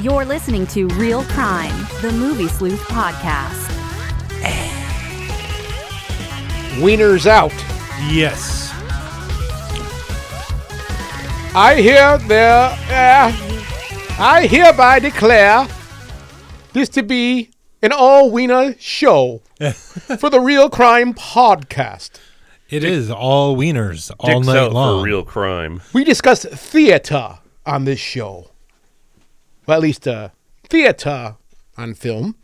You're listening to Real Crime, the Movie Sleuth podcast. Wieners out. Yes. I hear there. Uh, I hereby declare this to be an all wiener show for the Real Crime Podcast. It is all wieners all Dicks night out long. for real crime. We discuss theater on this show. Well, at least uh, theater on film.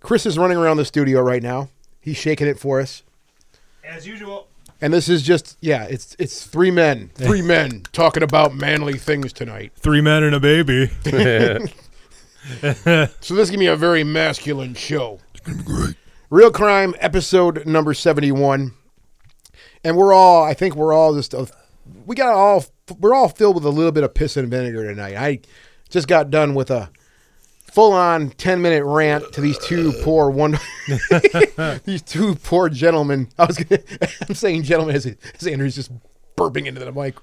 Chris is running around the studio right now. He's shaking it for us. As usual. And this is just yeah, it's it's three men, three men talking about manly things tonight. Three men and a baby. So this is gonna be a very masculine show. It's gonna be great. Real Crime episode number seventy one, and we're all I think we're all just uh, we got all we're all filled with a little bit of piss and vinegar tonight. I just got done with a full on ten minute rant to these two poor one these two poor gentlemen. I was gonna, I'm saying gentlemen as, as Andrew's just burping into the mic.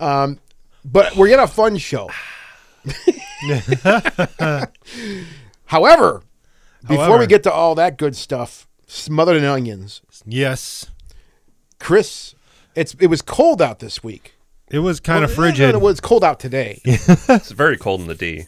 Um, but we're gonna a fun show. However, before we get to all that good stuff, smothered in onions, yes. Chris, it's it was cold out this week. It was kind of Well, frigid. It was cold out today. It's very cold in the D.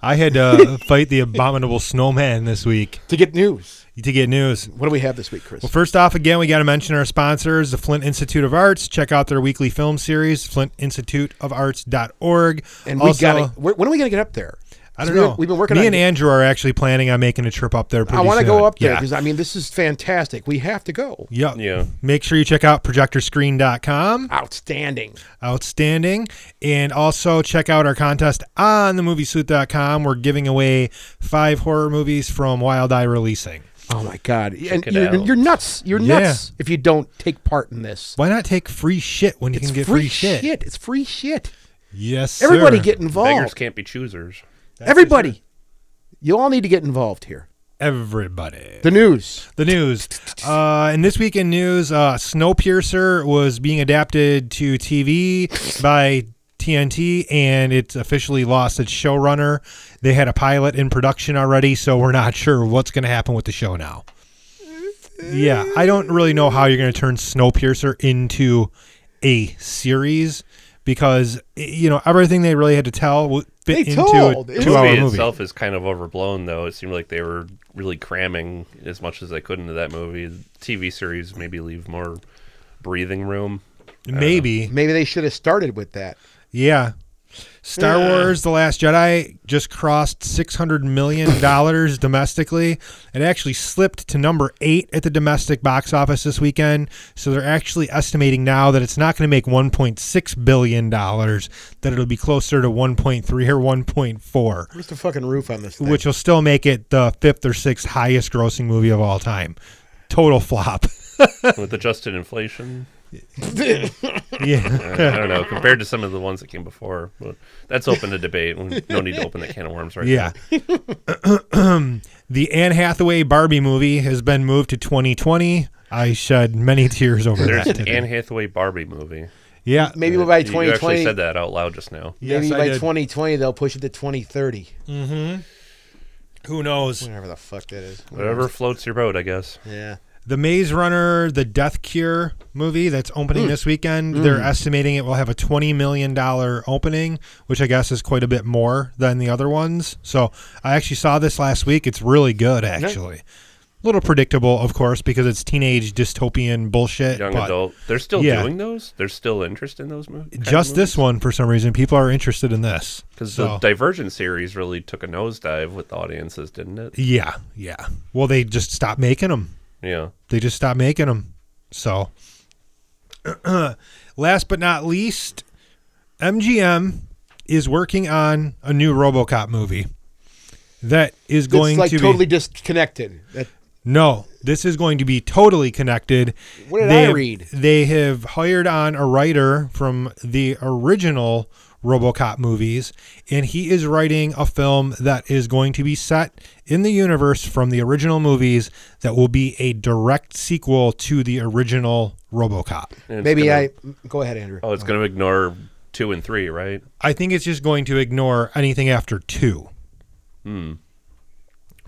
I had to uh, fight the abominable snowman this week to get news, to get news. what do we have this week, Chris? Well, first off, again, we got to mention our sponsors, the Flint Institute of Arts. Check out their weekly film series, flintinstituteofarts.org. and we got to. When are we gonna get up there? I don't We- know. We've been working Me on. and Andrew are actually planning on making a trip up there. I want to go up there Yeah. because I mean this is fantastic. We have to go. Yep. Yeah. Make sure you check out projectorscreen.com. Outstanding. Outstanding. And also check out our contest on themoviesleuth.com. We're giving away five horror movies from Wild Eye Releasing. Oh my God! and it you're, out. you're nuts. You're Yeah. nuts if you don't take part in this. Why not take free shit when you It's can get free, free, shit? It's free shit. Yes, Everybody sir. get involved. Beggars can't be choosers. Everybody. You all need to get involved here. everybody. The news. The news. Uh, in this week in news, uh, Snowpiercer was being adapted to TV by TNT, and it's officially lost its showrunner. They had a pilot in production already, so we're not sure what's going to happen with the show now. Yeah, I don't really know how you're going to turn Snowpiercer into a series because you know everything they really had to tell fit They into told. a It's- two-hour movie movie. itself is kind of overblown, though. It seemed like they were really cramming as much as they could into that movie. The TV series maybe leave more breathing room. Maybe, Maybe they should have started with that. Yeah. Star Wars The Last Jedi just crossed $600 million domestically. It actually slipped to number eight at the domestic box office this weekend. So they're actually estimating now that it's not going to make $1.6 billion, that it'll be closer to 1.3 or 1.4, Where's the fucking roof on this thing? which will still make it the fifth or sixth highest grossing movie of all time. Total flop. With adjusted inflation, yeah. I don't know, compared to some of the ones that came before. But that's open to debate. We- No need to open that can of worms right Yeah. the Anne Hathaway Barbie movie has been moved to 2020. I shed many tears over There's that. an today. Anne Hathaway Barbie movie. yeah. maybe Uh, by 2020. You actually said that out loud just now. maybe Yes, I by did. 2020 they'll push it to 2030. Hmm. Who knows? Whatever the fuck that is. Whatever floats your boat, I guess. Yeah. The Maze Runner, the Death Cure movie that's opening Hmm. this weekend, they're estimating it will have a $20 million opening, which I guess is quite a bit more than the other ones. So I actually saw this last week. It's really good, actually. A little predictable, of course, because it's teenage dystopian bullshit. Young adult. They're still yeah. doing those. There's still interest in those movies. Just this one, for some reason, people are interested in this. because So- the Divergent series really took a nosedive with audiences, didn't it? Yeah, yeah. Well, they just stopped making them. Yeah. They just stopped making them. So, last but not least, MGM is working on a new RoboCop movie that is going it's like to totally be disconnected. That, no. This is going to be totally connected. What did they I have- read? They have hired on a writer from the original RoboCop movies, and he is writing a film that is going to be set in the universe from the original movies that will be a direct sequel to the original RoboCop. Maybe gonna- I go ahead, Andrew. Oh, it's going to ignore two and three, right? I think it's just going to ignore anything after two. Hmm.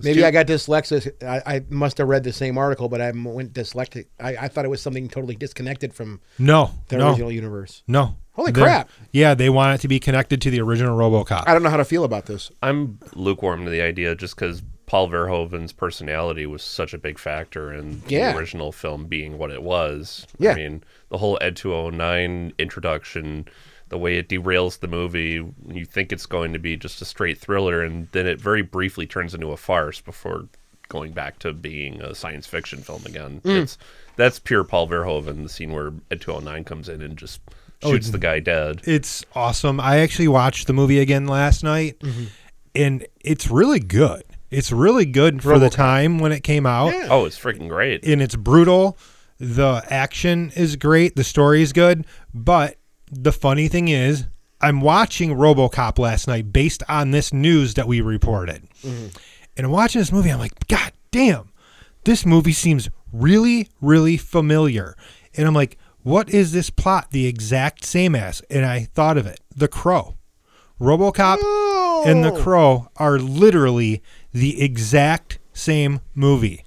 Maybe I got dyslexic. I, I must have read the same article, but I went dyslexic. I, I thought it was something totally disconnected from No, the no, original universe. no. Holy They're- crap. Yeah, they want it to be connected to the original RoboCop. I don't know how to feel about this. I'm lukewarm to the idea just because Paul Verhoeven's personality was such a big factor in Yeah. the original film being what it was. Yeah. I mean, the whole Ed 209 introduction, the way it derails the movie, you think it's going to be just a straight thriller, and then it very briefly turns into a farce before going back to being a science fiction film again. Mm. It's That's pure Paul Verhoeven, the scene where Ed 209 comes in and just Oh, shoots the guy dead. It's awesome. I actually watched the movie again last night, Mm-hmm. and it's really good. It's really good for the time when it came out, Yeah. Oh, it's freaking great. and it's brutal. The action is great. The story is good, but the funny thing is, I'm watching RoboCop last night based on this news that we reported, and I'm watching this movie. I'm like, God damn, this movie seems really, really familiar. And I'm like, what is this plot the exact same as? And I thought of it The Crow. RoboCop and The Crow are literally the exact same movie.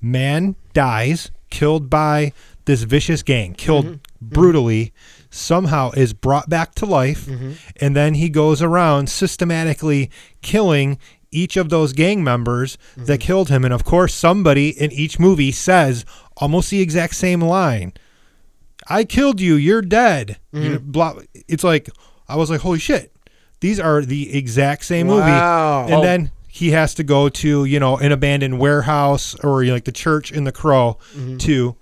Man dies, killed by this vicious gang, killed mm-hmm. Mm-hmm. brutally, somehow is brought back to life, mm-hmm. and then he goes around systematically killing each of those gang members that killed him. And of course, somebody in each movie says almost the exact same line. I killed you. You're dead. You mm-hmm. know, blah. It's like I was like, holy shit, these are the exact same Wow. movie. And then he has to go to you know an abandoned warehouse or you know, like the church in the Crow mm-hmm. to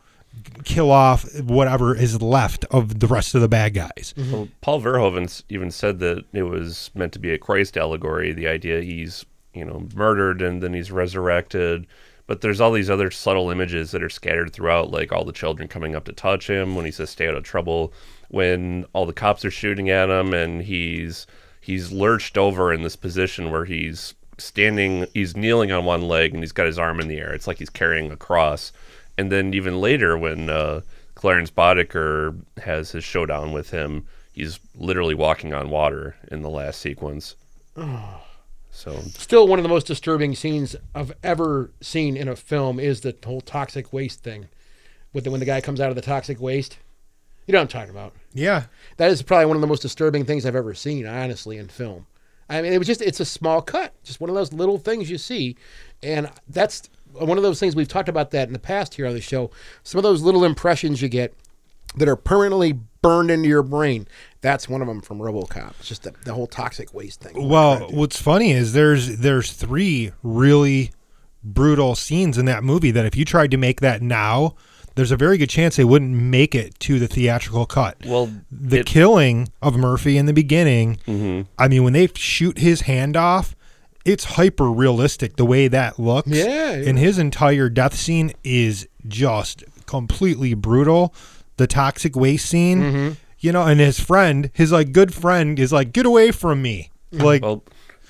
kill off whatever is left of the rest of the bad guys. Mm-hmm. Well, Paul Verhoeven even said that it was meant to be a Christ allegory. The idea he's you know murdered and then he's resurrected, but there's all these other subtle images that are scattered throughout, like all the children coming up to touch him when he says "stay out of trouble," when all the cops are shooting at him and he's he's lurched over in this position where he's standing, he's kneeling on one leg and he's got his arm in the air. It's like he's carrying a cross. And then even later, when uh, Clarence Boddicker has his showdown with him, he's literally walking on water in the last sequence. So Still, one of the most disturbing scenes I've ever seen in a film is the whole toxic waste thing. With the, when the guy comes out of the toxic waste, you know what I'm talking about. Yeah, That is probably one of the most disturbing things I've ever seen, honestly, in film. I mean, it was just, it's a small cut, just one of those little things you see. And that's one of those things we've talked about that in the past here on the show. Some of those little impressions you get that are permanently burned into your brain. That's one of them from Robocop. It's just the, the whole toxic waste thing. Well, what's funny is there's there's three really brutal scenes in that movie that if you tried to make that now, there's a very good chance they wouldn't make it to the theatrical cut. well, the it- killing of Murphy in the beginning, I mean, when they shoot his hand off, it's hyper realistic the way that looks. Yeah, yeah. And his entire death scene is just completely brutal. The toxic waste scene, Mm-hmm. You know, and his friend, his like good friend, is like, "Get away from me!" Like, well,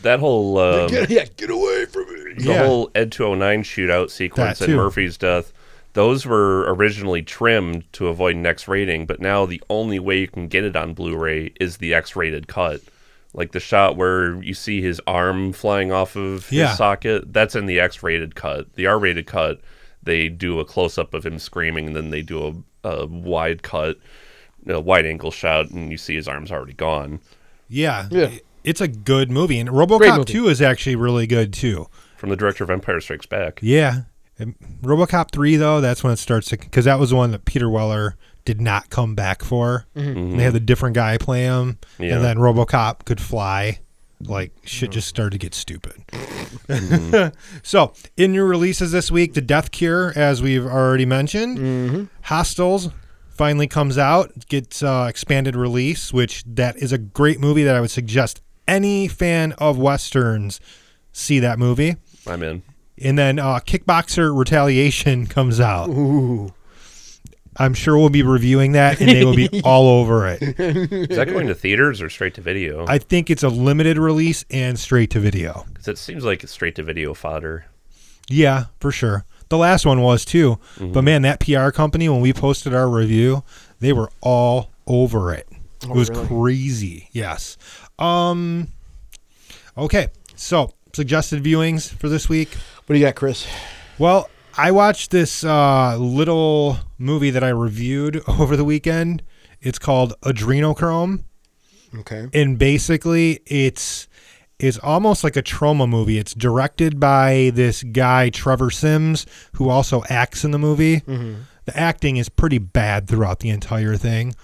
that whole um, Get, yeah, get away from me. the Yeah. whole Ed 209 shootout sequence That and. Murphy's death, those were originally trimmed to avoid an X rating, but now the only way you can get it on Blu-ray is the X-rated cut. Like the shot where you see his arm flying off of his Yeah. socket, that's in the X-rated cut. The R-rated cut, they do a close-up of him screaming, and then they do a, a wide cut, a wide-angle shot, and you see his arm's already gone. yeah, Yeah. it's a good movie, and RoboCop movie. Two is actually really good too. From the director of Empire Strikes Back. Yeah. And RoboCop 3 though, that's when it starts to cuz that was the one that Peter Weller did not come back for. And They had the different guy play him Yeah. and then RoboCop could fly. Like shit just started to get stupid. Mm-hmm. so, in new releases this week, The Death Cure as we've already mentioned. Hostiles finally comes out, gets uh, expanded release, which that is a great movie that I would suggest any fan of westerns see that movie. I'm in. And then uh, Kickboxer Retaliation comes out. Ooh. I'm sure we'll be reviewing that and they will be all over it. Is that going to theaters or straight to video? I think it's a limited release and straight to video. Because it seems like it's straight to video fodder. Yeah, for sure. The last one was too. But man, that PR company, when we posted our review, they were all over it. It was really? crazy. Yes. Um okay. So suggested viewings for this week. What do you got, Chris? Well, I watched this uh, little movie that I reviewed over the weekend. It's called Adrenochrome, Okay. and basically it's it's almost like a Troma movie. It's directed by this guy Trevor Sims, who also acts in the movie. Mm-hmm. The acting is pretty bad throughout the entire thing,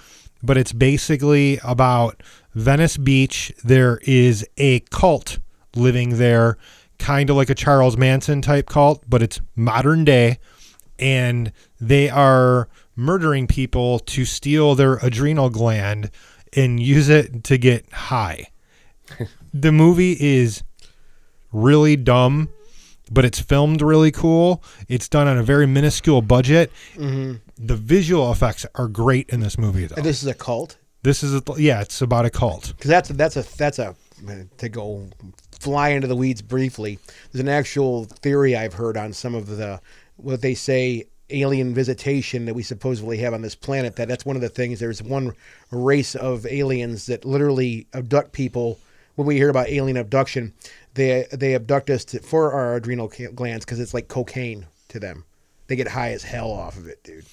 but it's basically about Venice Beach. There is a cult living there, kind of like a Charles Manson type cult, but it's modern day, and they are murdering people to steal their adrenal gland and use it to get high. the movie is really dumb, but it's filmed really cool. It's done on a very minuscule budget. Mm-hmm. The visual effects are great in this movie, though. And this is a cult This is a, yeah, it's about a cult. because that's a, that's a that's a to go fly into the weeds briefly. There's an actual theory I've heard on some of the what they say alien visitation that we supposedly have on this planet. That that's one of the things. There's one race of aliens that literally abduct people. When we hear about alien abduction, they they abduct us to, for our adrenal glands because it's like cocaine to them. They get high as hell off of it, dude.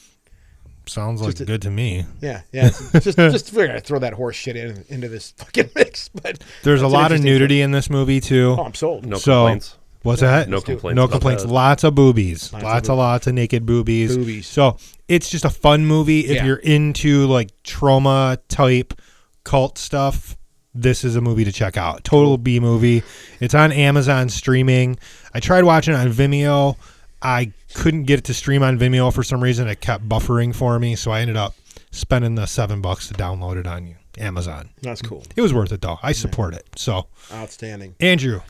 Sounds like Just a- good to me. Yeah, yeah. it's just just figure to throw that horse shit in into this fucking mix. But There's a lot of interesting nudity in this movie too. Oh, I'm sold. No so complaints. what's that? No complaints. no complaints. that. Lots of boobies. Lots Lots, of of lots of naked boobies. Boobies. So it's just a fun movie. If Yeah. you're into like Troma type cult stuff, this is a movie to check out. Total B movie. It's on Amazon streaming. I tried watching it on Vimeo. I couldn't get it to stream on Vimeo for some reason. It kept buffering for me, so I ended up spending the seven bucks to download it on you Amazon. That's cool. It was worth it though. I support it. So Outstanding. Andrew,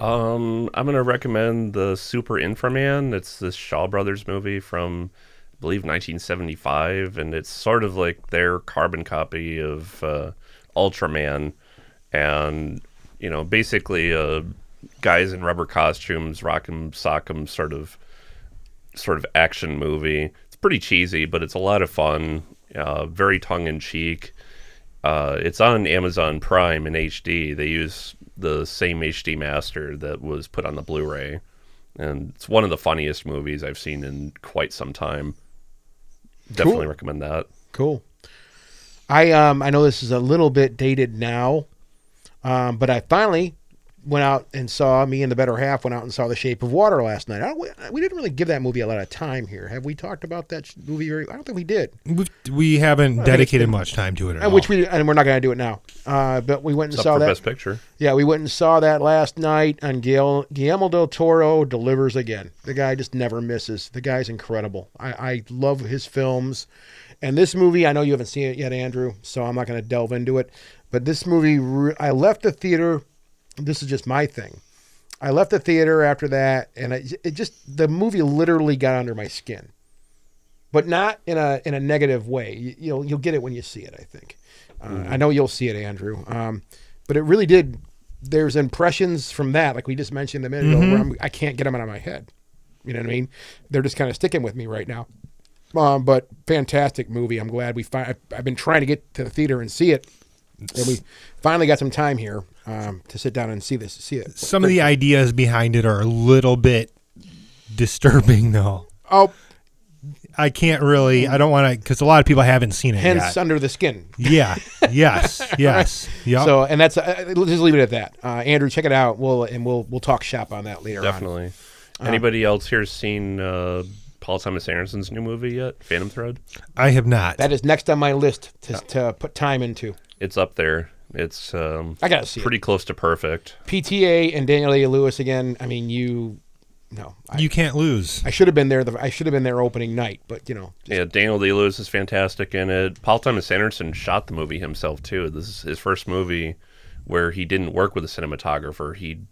Um, I'm gonna recommend the Super Inframan. It's this Shaw Brothers movie from, I believe, 1975, and it's sort of like their carbon copy of uh, Ultraman, and you know, basically, uh, guys in rubber costumes, rock'em sock'em sort of, sort of action movie. It's pretty cheesy, but it's a lot of fun. Uh, very tongue in cheek. Uh, it's on Amazon Prime in HD. They use the same HD master that was put on the Blu-ray, and it's one of the funniest movies I've seen in quite some time. Definitely Cool. recommend that. Cool. I um I know this is a little bit dated now, um, but I finally went out and saw me and the better half went out and saw The Shape of Water last night. I don't, we, we didn't really give that movie a lot of time here. Have we talked about that movie? Very, I don't think we did. we've, we haven't dedicated it's- much time to it at And all. which we and we're not going to do it now. Uh, but we went and It's up saw for that. Best Picture. Yeah, we went and saw that last night on Guil- Guillermo del Toro delivers again. The guy just never misses. The guy's incredible. I, I love his films. And this movie, I know you haven't seen it yet, Andrew, so I'm not going to delve into it. But this movie, I left the theater. This is just my thing. I left the theater after that, and I, it just the movie literally got under my skin, but not in a in a negative way. You, you'll you'll get it when you see it. I think. Uh, I know you'll see it, Andrew. Um, but it really did. There's impressions from that, like we just mentioned a minute ago, where I'm, I can't get them out of my head. You know what I mean? They're just kind of sticking with me right now. Um, but fantastic movie. I'm glad we. Fi- I've been trying to get to the theater and see it, and we finally got some time here um, to sit down and see this. See it. Some of the ideas behind it are a little bit disturbing, though. Oh, I can't really. I don't want to because a lot of people haven't seen it hence yet. under the skin. Yeah. Yes. Yes. Yep. So, and that's uh, let's just leave it at that. Uh, Andrew, check it out. We'll and we'll we'll talk shop on that later. on. Definitely. Anybody else here seen uh, Paul Thomas Anderson's new movie yet? Phantom Thread. I have not. That is next on my list to, to put time into. It's up there. It's um, I gotta see pretty close to perfect. PTA and Daniel Day Lewis again. I mean, you. No, I, you can't lose. I should have been there. The, I should have been there opening night, but you know, just- Yeah, Daniel Day Lewis is fantastic in it. Paul Thomas Anderson shot the movie himself too. This is his first movie where he didn't work with a cinematographer. He like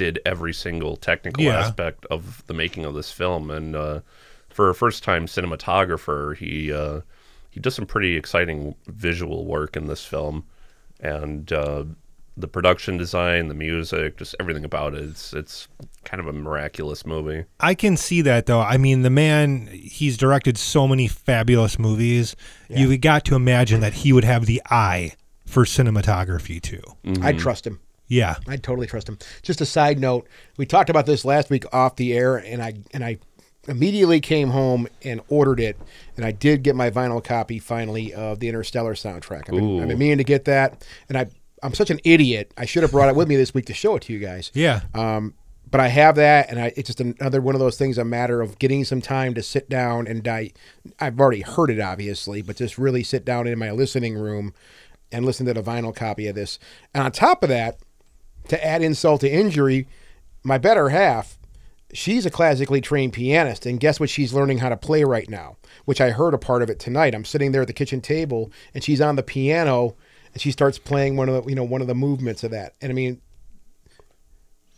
did every single technical Yeah. aspect of the making of this film, and uh, for a first-time cinematographer, he uh, he does some pretty exciting visual work in this film, and uh, the production design, the music, just everything about it. It's it's kind of a miraculous movie. I can see that though. I mean, the man he's directed so many fabulous movies. You got to imagine that he would have the eye for cinematography too. I trust him. Yeah. I totally trust him. Just a side note, we talked about this last week off the air, and I and I immediately came home and ordered it, and I did get my vinyl copy finally of the Interstellar soundtrack. I've been, I've been meaning to get that, and I I'm such an idiot. I should have brought it with me this week to show it to you guys. Yeah. Um, but I have that, and I, it's just another one of those things. A matter of getting some time to sit down and die. I've already heard it, obviously, but just really sit down in my listening room and listen to the vinyl copy of this. And on top of that, to add insult to injury, my better half, she's a classically trained pianist, and guess what she's learning how to play right now? Which I heard a part of it tonight. I'm sitting there at the kitchen table, and she's on the piano, and she starts playing one of the you know one of the movements of that. And I mean,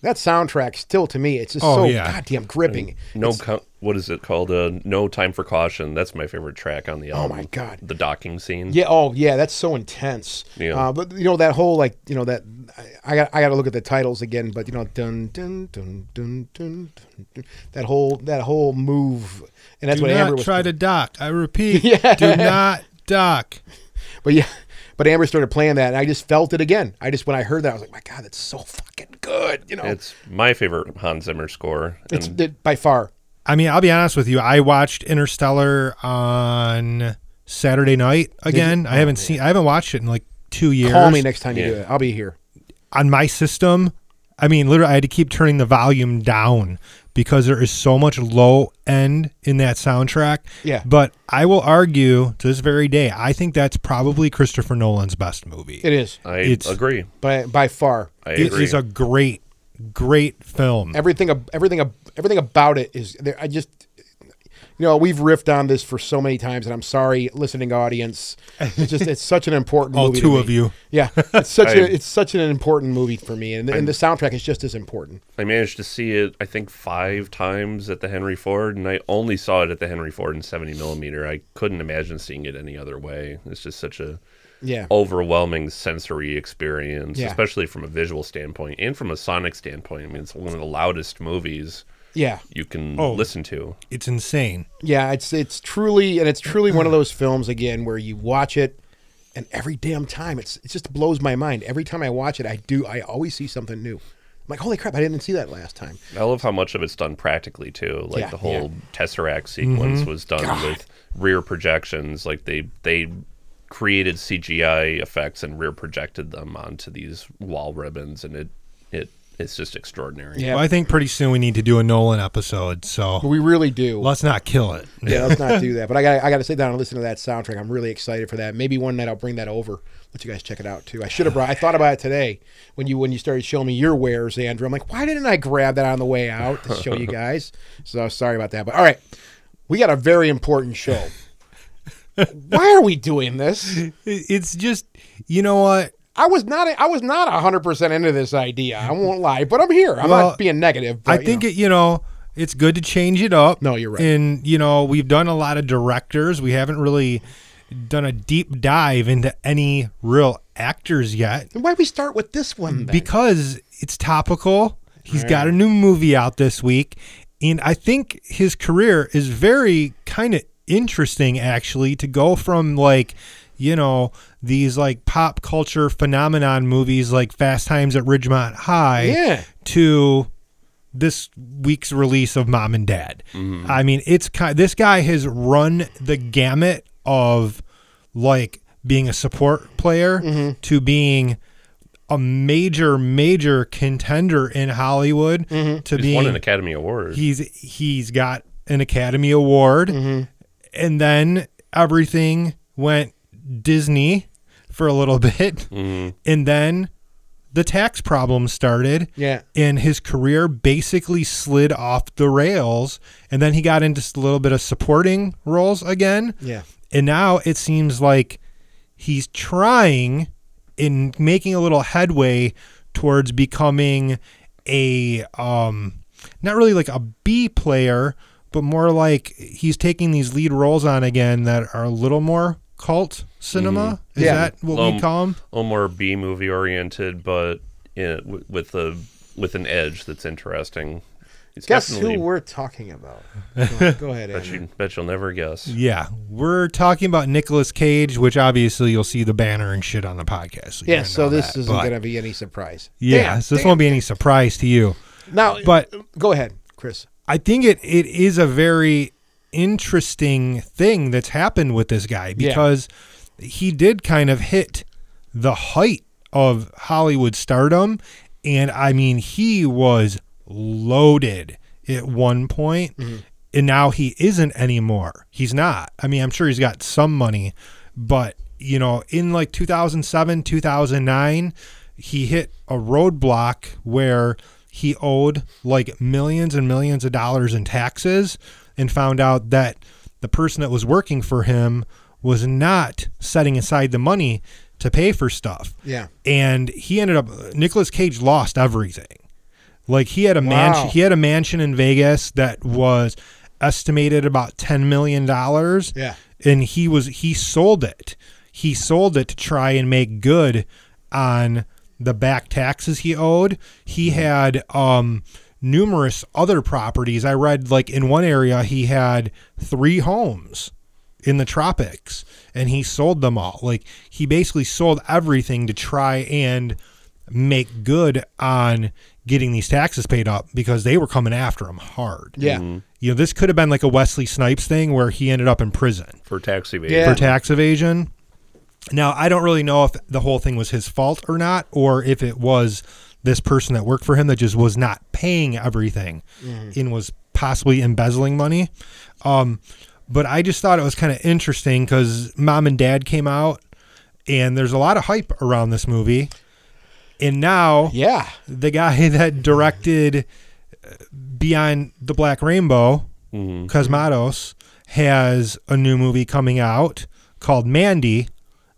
that soundtrack still to me, it's just Oh, so yeah. goddamn gripping. No, co- what is it called? Uh, no time for caution. That's my favorite track on the Oh, my God. the docking scene. Yeah. Oh, yeah. That's so intense. Yeah. Uh, but you know that whole like you know that I, I got I got to look at the titles again. But you know dun dun dun dun dun, dun, dun that whole that whole move, and that's Do what not Amber was. try to dock. I repeat, Yeah. do not dock. But yeah, but Amber started playing that, and I just felt it again. I just when I heard that, I was like, my God, that's so fucking good. You know, It's my favorite Hans Zimmer score. it's it, by far. I mean, I'll be honest with you. I watched Interstellar on Saturday night again. I oh, haven't seen. I haven't watched it in like two years. Call me next time you do it. I'll be here. on my system. I mean, literally, I had to keep turning the volume down because there is so much low end in that soundtrack. Yeah. But I will argue to this very day, I think that's probably Christopher Nolan's best movie. It is I It's- agree. by by far. I It agree. is a great, great film. everything everything everything about it is there i just you know we've riffed on this for so many times and i'm sorry listening audience it's just it's such an important All movie to two me. of you. yeah it's such I- a it's such an important movie for me and, and the soundtrack is just as important I managed to see it, I think, five times at the Henry Ford, and I only saw it at the Henry Ford in 70 millimeter. I couldn't imagine seeing it any other way. It's just such a yeah overwhelming sensory experience, Yeah. especially from a visual standpoint and from a sonic standpoint. I mean, it's one of the loudest movies yeah you can Oh. listen to. It's insane. yeah it's it's truly and it's truly one of those films again where you watch it and every damn time it's it just blows my mind every time i watch it i do i always see something new i'm like holy crap i didn't see that last time I love how much of it's done practically too. Like Yeah, the whole Tesseract sequence mm-hmm. was done with rear projections. Like they they created CGI effects and rear projected them onto these wall ribbons, and it it it's just extraordinary. Yeah. Well, I think pretty soon we need to do a Nolan episode. So we really do let's not kill it. Yeah, let's not do that. But I got I got to sit down and listen to that soundtrack. I'm really excited for that. Maybe one night I'll bring that over. Let you guys check it out too. I should have brought. I thought about it today when you when you started showing me your wares, Andrew. I'm like, why didn't I grab that on the way out to show you guys? So sorry about that. But all right, we got a very important show. why are we doing this? It's just, you know what? I was not I was not 100 percent into this idea. I won't lie, but I'm here. I'm Well, not being negative. But, I you think know. it, you know, it's good to change it up. No, you're right. And you know, we've done a lot of directors. We haven't really done a deep dive into any real actors yet why do we start with this one then? because it's topical. He's got a new movie out this week, and I think his career is very kind of interesting actually to go from like you know these like pop culture phenomenon movies like Fast Times at Ridgemont High Yeah. to this week's release of Mom and Dad. Mm-hmm. I mean, it's kind. This guy has run the gamut of like being a support player Mm-hmm. to being a major, major contender in Hollywood Mm-hmm. to being won an Academy Award. he's he's got an Academy Award, Mm-hmm. and then everything went Disney for a little bit, and then the tax problem started. Yeah. and his career basically slid off the rails, and then he got into a little bit of supporting roles again. Yeah. and now it seems like he's trying in making a little headway towards becoming a um not really like a B player, but more like he's taking these lead roles on again that are a little more cult cinema. Is Yeah. that what Um, we call them? a little more B movie oriented, but in, with a with an edge that's interesting. He's Guess definitely- who we're talking about? Go, go ahead, Bet, you, bet you'll never guess. Yeah, we're talking about Nicolas Cage, which obviously you'll see the banner and shit on the podcast. So Yeah, so this that, isn't but- going to be any surprise. Yeah, Damn, so this damn. won't be any surprise to you. Now, but- go ahead, Chris. I think it, it is a very interesting thing that's happened with this guy Yeah. because he did kind of hit the height of Hollywood stardom. And I mean, he was loaded at one point, mm-hmm. and now he isn't anymore. He's not. I mean, I'm sure he's got some money, but you know, in like 2007, 2009, he hit a roadblock where he owed like millions and millions of dollars in taxes and found out that the person that was working for him was not setting aside the money to pay for stuff. Yeah. And he ended up Nicolas Cage lost everything. Like he had a Wow. mansion he had a mansion in Vegas that was estimated about 10 million dollars Yeah. and he was he sold it. He sold it to try and make good on the back taxes he owed. He had um numerous other properties. I read like in one area he had 3 homes in the tropics and he sold them all. Like he basically sold everything to try and make good on getting these taxes paid up because they were coming after him hard. Yeah. Mm-hmm. You know, this could have been like a Wesley Snipes thing where he ended up in prison For tax evasion. Yeah. for tax evasion. Now, I don't really know if the whole thing was his fault or not, or if it was this person that worked for him that just was not paying everything and was possibly embezzling money. Um, but I just thought it was kind of interesting because mom and dad came out, and there's a lot of hype around this movie. And now Yeah. the guy that directed uh, Beyond the Black Rainbow, Mhm. Cosmatos, has a new movie coming out called Mandy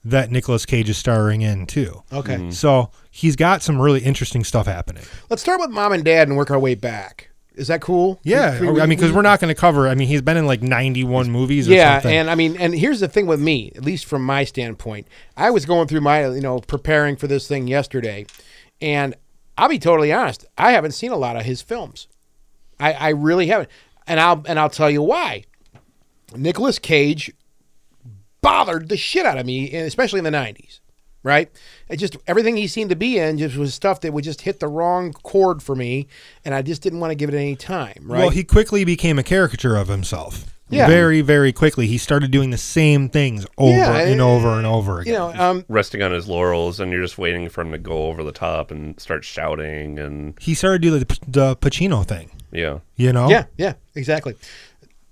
that Nicolas Cage is starring in too. Okay. Mm-hmm. So he's got some really interesting stuff happening. Let's start with mom and dad and work our way back. Is that cool? Yeah, Can we- I mean, because we're not going to cover. I mean, he's been in like 91 movies. Or yeah, something. and I mean, and here's the thing with me, at least from my standpoint, I was going through my, you know, preparing for this thing yesterday, and I'll be totally honest, I haven't seen a lot of his films. I, I really haven't, and I'll and I'll tell you why. Nicolas Cage bothered the shit out of me, especially in the '90s. Right? It just everything he seemed to be in just was stuff that would just hit the wrong chord for me, and I just didn't want to give it any time. Right? well, he quickly became a caricature of himself. Yeah. very, very quickly. He started doing the same things over Yeah, and over and over again. you know, um, Resting on his laurels, and you're just waiting for him to go over the top and start shouting, and he started doing the, the Pacino thing. yeah, You know, Yeah, yeah, exactly.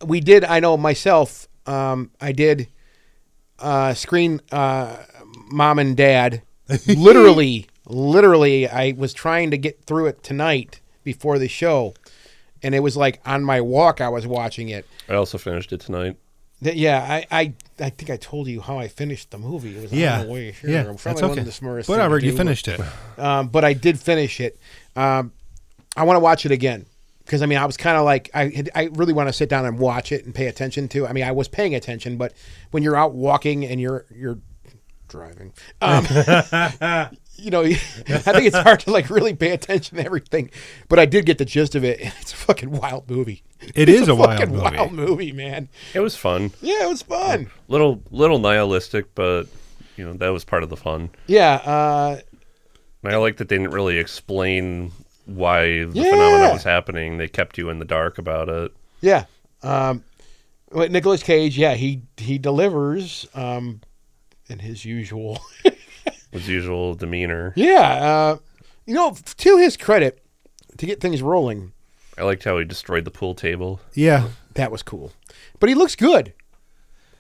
We did. I know myself. Um, I did uh, screen uh, mom and dad. literally, literally, I was trying to get through it tonight before the show, and it was like on my walk. I was watching it. I also finished it tonight. Th- Yeah, I, I, I think I told you how I finished the movie. It was yeah, on the way here. yeah. Probably That's wasn't okay. the smartest Whatever, you do, finished it. um, but I did finish it. Um, I want to watch it again because I mean I was kind of like I I really want to sit down and watch it and pay attention to. I mean I was paying attention, but when you're out walking and you're you're driving, um, you know, I think it's hard to like really pay attention to everything. But I did get the gist of it. and It's a fucking wild movie. It It's is a wild fucking movie. wild movie, man. It was fun, Yeah, it was fun. little little nihilistic, but you know that was part of the fun. Yeah, uh, And I like that they didn't really explain why the Yeah. phenomenon was happening. They kept you in the dark about it. Yeah. Um, but Nicolas Cage, yeah, he he delivers um, in his usual. His usual demeanor. yeah. Uh, you know, to his credit, to get things rolling, I liked how he destroyed the pool table. Yeah, that was cool. But he looks good.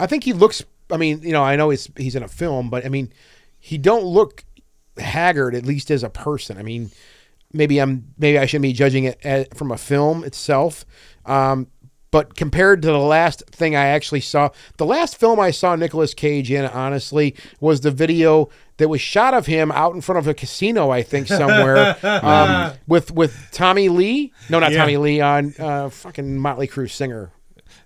I think he looks. I mean, you know, I know he's he's in a film, but I mean, he don't look haggard at least as a person. I mean, maybe I'm maybe I shouldn't be judging it as, from a film itself. Um, but compared to the last thing I actually saw, the last film I saw Nicolas Cage in, honestly, was the video that was shot of him out in front of a casino, I think somewhere, um, with with Tommy Lee. No, not Yeah. Tommy Lee. On uh, fucking Motley Crue singer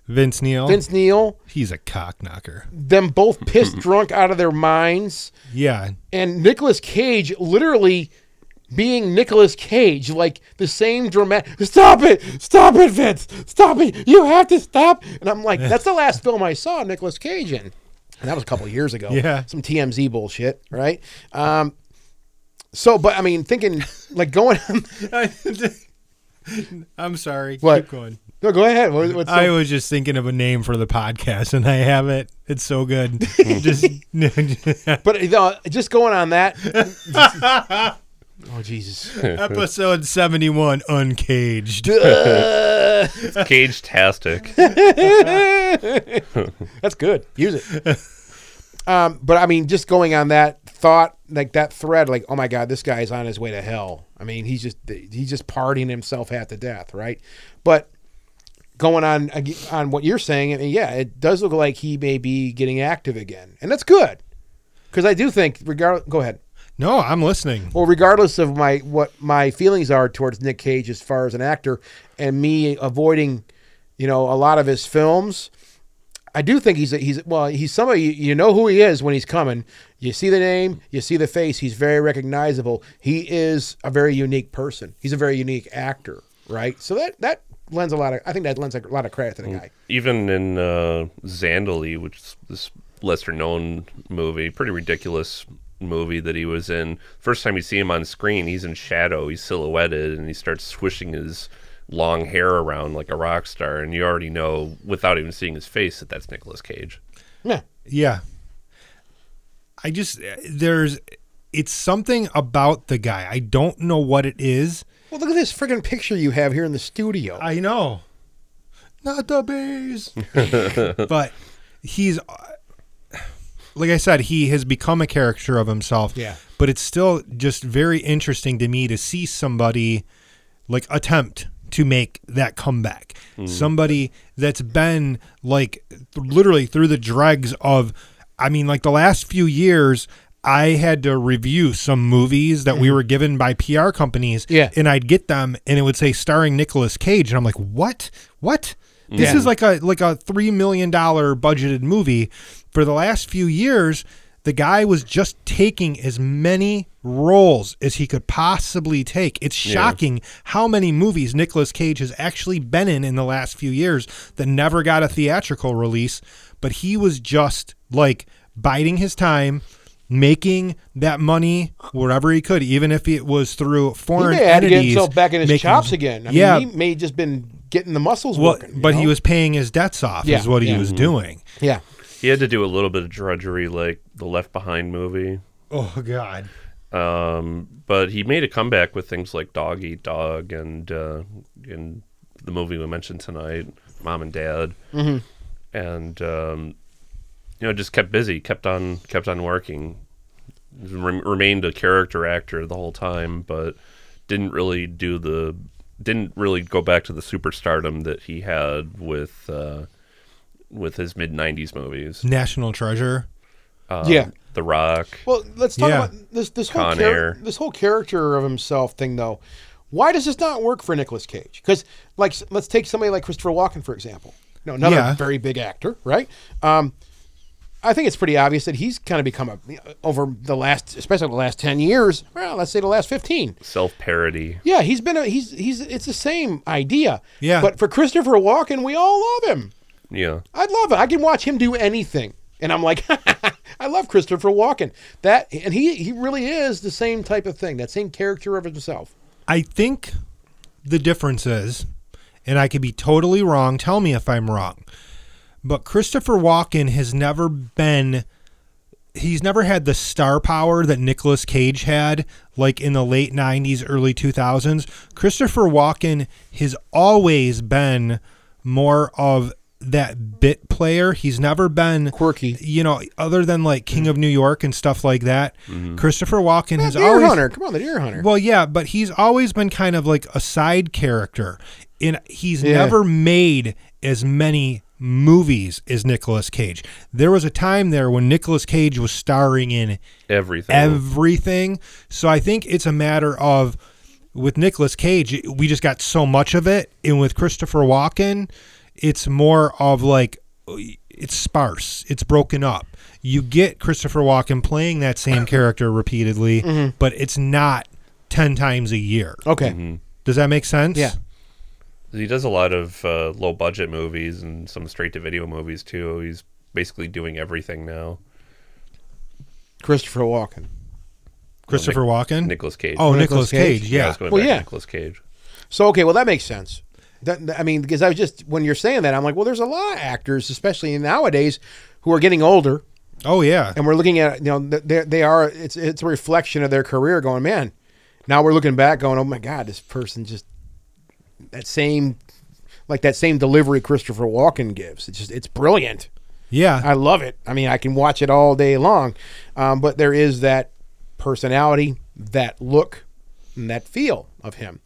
Vince Neil. Vince Neil. He's a cock knocker. Them both pissed drunk out of their minds Yeah, and Nicolas Cage literally being Nicolas Cage, like the same dramatic. Stop it! Stop it, Vince! Stop it! You have to stop! And I'm like, that's the last film I saw Nicolas Cage in, and that was a couple of years ago. Yeah. some TMZ bullshit, right? Um, so, but I mean, thinking like going. I'm sorry. What? Keep going. no, go ahead. What, what's I was just thinking of a name for the podcast, and I have it. It's so good. just but uh, just going on that. Oh Jesus! episode seventy-one, uncaged. Cage tastic. That's good. Use it. Um, but I mean, just going on that thought, like that thread, like, oh my God, this guy's on his way to hell. I mean, he's just he's just partying himself half to death, right? But going on on what you're saying, I mean, yeah, it does look like he may be getting active again, and that's good because I do think, regard, go ahead. No, I'm listening. Well, regardless of my what my feelings are towards Nick Cage as far as an actor, and me avoiding, you know, a lot of his films, I do think he's a, he's well he's somebody you, you know who he is when he's coming. You see the name, you see the face. He's very recognizable. He is a very unique person. He's a very unique actor, right? So that that lends a lot of I think that lends a lot of credit to the guy. Even in uh, Zandalee, which is this lesser known movie, pretty ridiculous movie that he was in. First time you see him on screen, he's in shadow, he's silhouetted, and he starts swishing his long hair around like a rock star, and you already know without even seeing his face that that's Nicolas Cage. Yeah, Yeah. I just there's it's something about the guy. I don't know what it is. Well, look at this friggin' picture you have here in the studio. I know. Not the bees. but he's like I said, he has become a character of himself. Yeah. But it's still just very interesting to me to see somebody like attempt to make that comeback. Mm-hmm. Somebody that's been like th- literally through the dregs of I mean like the last few years I had to review some movies that we mm-hmm. were given by PR companies Yeah. and I'd get them and it would say starring Nicolas Cage and I'm like what? What? This Yeah. is like a like a 3 million dollar budgeted movie for the last few years the guy was just taking as many roles as he could possibly take. It's shocking how many movies Nicolas Cage has actually been in in the last few years that never got a theatrical release, but he was just like biding his time, making that money wherever he could, even if it was through he foreign may have to get himself back in his making- chops again. I yeah, mean, he may have just been getting the muscles well, working. but he was paying his debts off. Yeah, is what he yeah. was mm-hmm. doing. yeah. He had to do a little bit of drudgery, like the Left Behind movie. Oh God. Um, but he made a comeback with things like Dog Eat Dog and uh, and the movie we mentioned tonight, Mom and Dad, mm-hmm. and um, you know just kept busy, kept on kept on working, Rem- remained a character actor the whole time, but didn't really do the didn't really go back to the superstardom that he had with uh, with his mid '90s movies. National Treasure. Uh, Yeah. The Rock. Well, let's talk Yeah. about this this whole Con char- Air. this whole character of himself thing though. Why does this not work for Nicolas Cage? Because like let's take somebody like Christopher Walken for example. No, another Yeah. very big actor, right? Um, I think it's pretty obvious that he's kind of become a over the last, especially the last ten years. Well, let's say the last fifteen. Self parody. Yeah, he's been a he's he's it's the same idea. Yeah. But for Christopher Walken, we all love him. Yeah. I'd love it. I can watch him do anything. And I'm like, I love Christopher Walken. That and he he really is the same type of thing, that same character of himself. I think the difference is, and I could be totally wrong. Tell me if I'm wrong. But Christopher Walken has never been. He's never had the star power that Nicolas Cage had, like in the late 90s, early 2000s. Christopher Walken has always been more of that bit player. He's never been Quirky. You know, other than like King of New York and stuff like that. Mm-hmm. Christopher Walken has Deer always Hunter. Come on, the Deer Hunter. well, yeah, but he's always been kind of like a side character. And he's Yeah. never made as many movies as Nicolas Cage. There was a time there when Nicolas Cage was starring in Everything. everything. So I think it's a matter of with Nicolas Cage, we just got so much of it, and with Christopher Walken, it's more of like it's sparse. It's broken up. You get Christopher Walken playing that same character repeatedly, but it's not ten times a year. Okay. Does that make sense? Yeah. He does a lot of uh, low budget movies and some straight to video movies too. He's basically doing everything now. Christopher Walken. Christopher Walken. Nicolas Cage. Oh, Nicolas Cage. Cage. I Yeah. was going Well, back yeah. Nicolas Cage. So okay, well that makes sense. I mean, because I was just when you're saying that, I'm like, well, there's a lot of actors, especially nowadays, who are getting older, Oh yeah. and we're looking at you know they they are it's it's a reflection of their career. Going, man, now we're looking back, going, oh my god, this person just that same like that same delivery Christopher Walken gives. It's just it's brilliant. Yeah. I love it. I mean, I can watch it all day long, um, but there is that personality, that look, and that feel of him.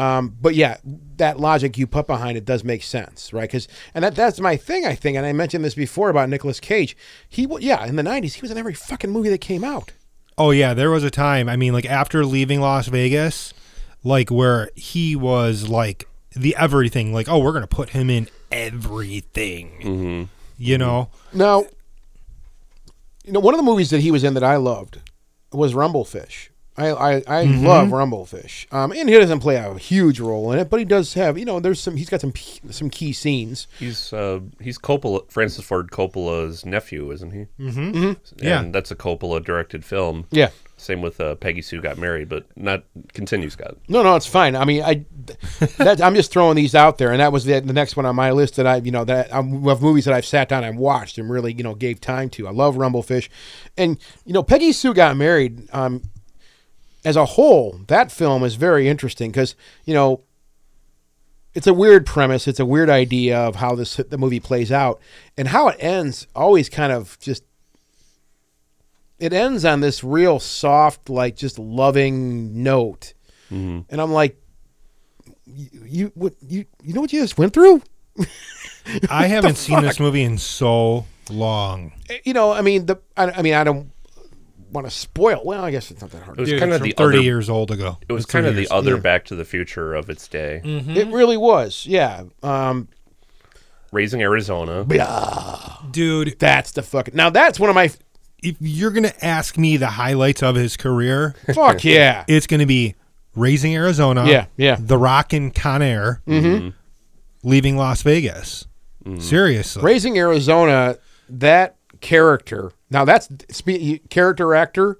Um, but yeah, that logic you put behind it does make sense, right? Because and that that's my thing. I think, and I mentioned this before about Nicolas Cage. He wa- yeah, in the '90s, he was in every fucking movie that came out. Oh yeah, there was a time. I mean, like after leaving Las Vegas, like where he was like the everything. Like, oh, we're gonna put him in everything. Mm-hmm. You know. Now, you know, one of the movies that he was in that I loved was Rumblefish. I I, I love Rumblefish. Um, and he doesn't play a huge role in it, but he does have you know there's some he's got some some key scenes. He's uh, he's Coppola, Francis Ford Coppola's nephew, isn't he? Mm-hmm. Yeah. And that's a Coppola directed film. Yeah. Same with uh, Peggy Sue Got Married, but not continue, Scott. No, no, it's fine. I mean, I that, I'm just throwing these out there, and that was the, the next one on my list that I, you know, that um, of movies that I've sat down and watched and really, you know, gave time to. I love Rumblefish, and you know, Peggy Sue got married. Um, as a whole, that film is very interesting because you know, it's a weird premise. It's a weird idea of how this the movie plays out, and how it ends. Always kind of just. It ends on this real soft, like just loving note, mm-hmm. and I'm like, you, you what you you know what you just went through? I haven't seen this movie in so long. Eh, you know, I mean the I, I mean I don't want to spoil. Well, I guess it's not that hard. It was Dude, kind of the thirty other. years old ago. It was kind of the years. other yeah. Back to the Future of its day. It really was. Yeah. Um. Raising Arizona. Yeah. dude. That's the fucking. Now that's one of my. If you're gonna ask me the highlights of his career, Fuck yeah. it's gonna be Raising Arizona. Yeah, yeah. The Rock and Con Air. Mm-hmm. Leaving Las Vegas. Seriously. Raising Arizona. That character. Now that's spe- character actor.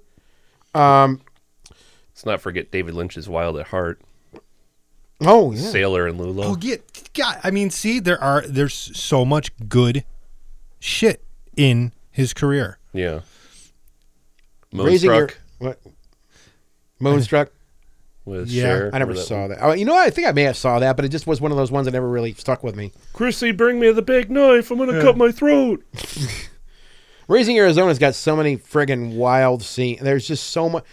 Um, Let's not forget David Lynch's Wild at Heart, Oh yeah. Sailor and Lula. Oh, get God. I mean, see, there are there's so much good shit in his career. Yeah. Raising Moonstruck what? Moonstruck. with Yeah, Cher. I never Remember saw one? that. Oh, you know, I think I may have saw that, but it just was one of those ones that never really stuck with me. Chrissy, bring me the big knife. I'm gonna cut my throat. Raising Arizona's got so many friggin' wild scenes. There's just so much.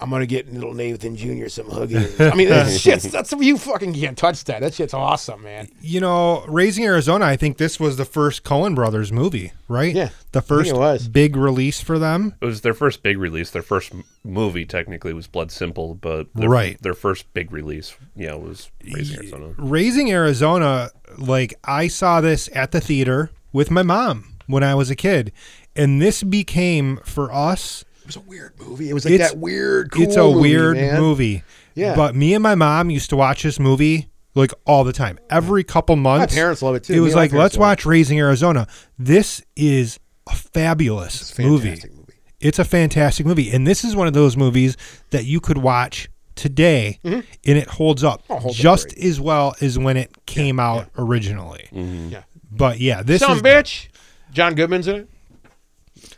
I'm gonna get little Nathan Jr. some huggies. I mean, that shit's that's you fucking can't touch that. That shit's awesome, man. You know, Raising Arizona, I think this was the first Coen Brothers movie, right? Yeah, The first it was. big release for them. It was their first big release. Their first movie technically was Blood Simple, but their, Right. their first big release, yeah, was Raising Arizona. Raising Arizona, like I saw this at the theater with my mom when I was a kid, and this became for us. It was a weird movie. It was like It's- that weird. Cool it's a movie, weird man. movie. Yeah. But me and my mom used to watch this movie like all the time. Every couple months. My parents love it, too. It was my like, let's love it. watch Raising Arizona. This is a fabulous movie. Fantastic movie. It's a fantastic movie. And this is one of those movies that you could watch today and it holds up Mm-hmm. Up just as well as when it came out originally. Yeah. But yeah, this Some is bitch. John Goodman's in it.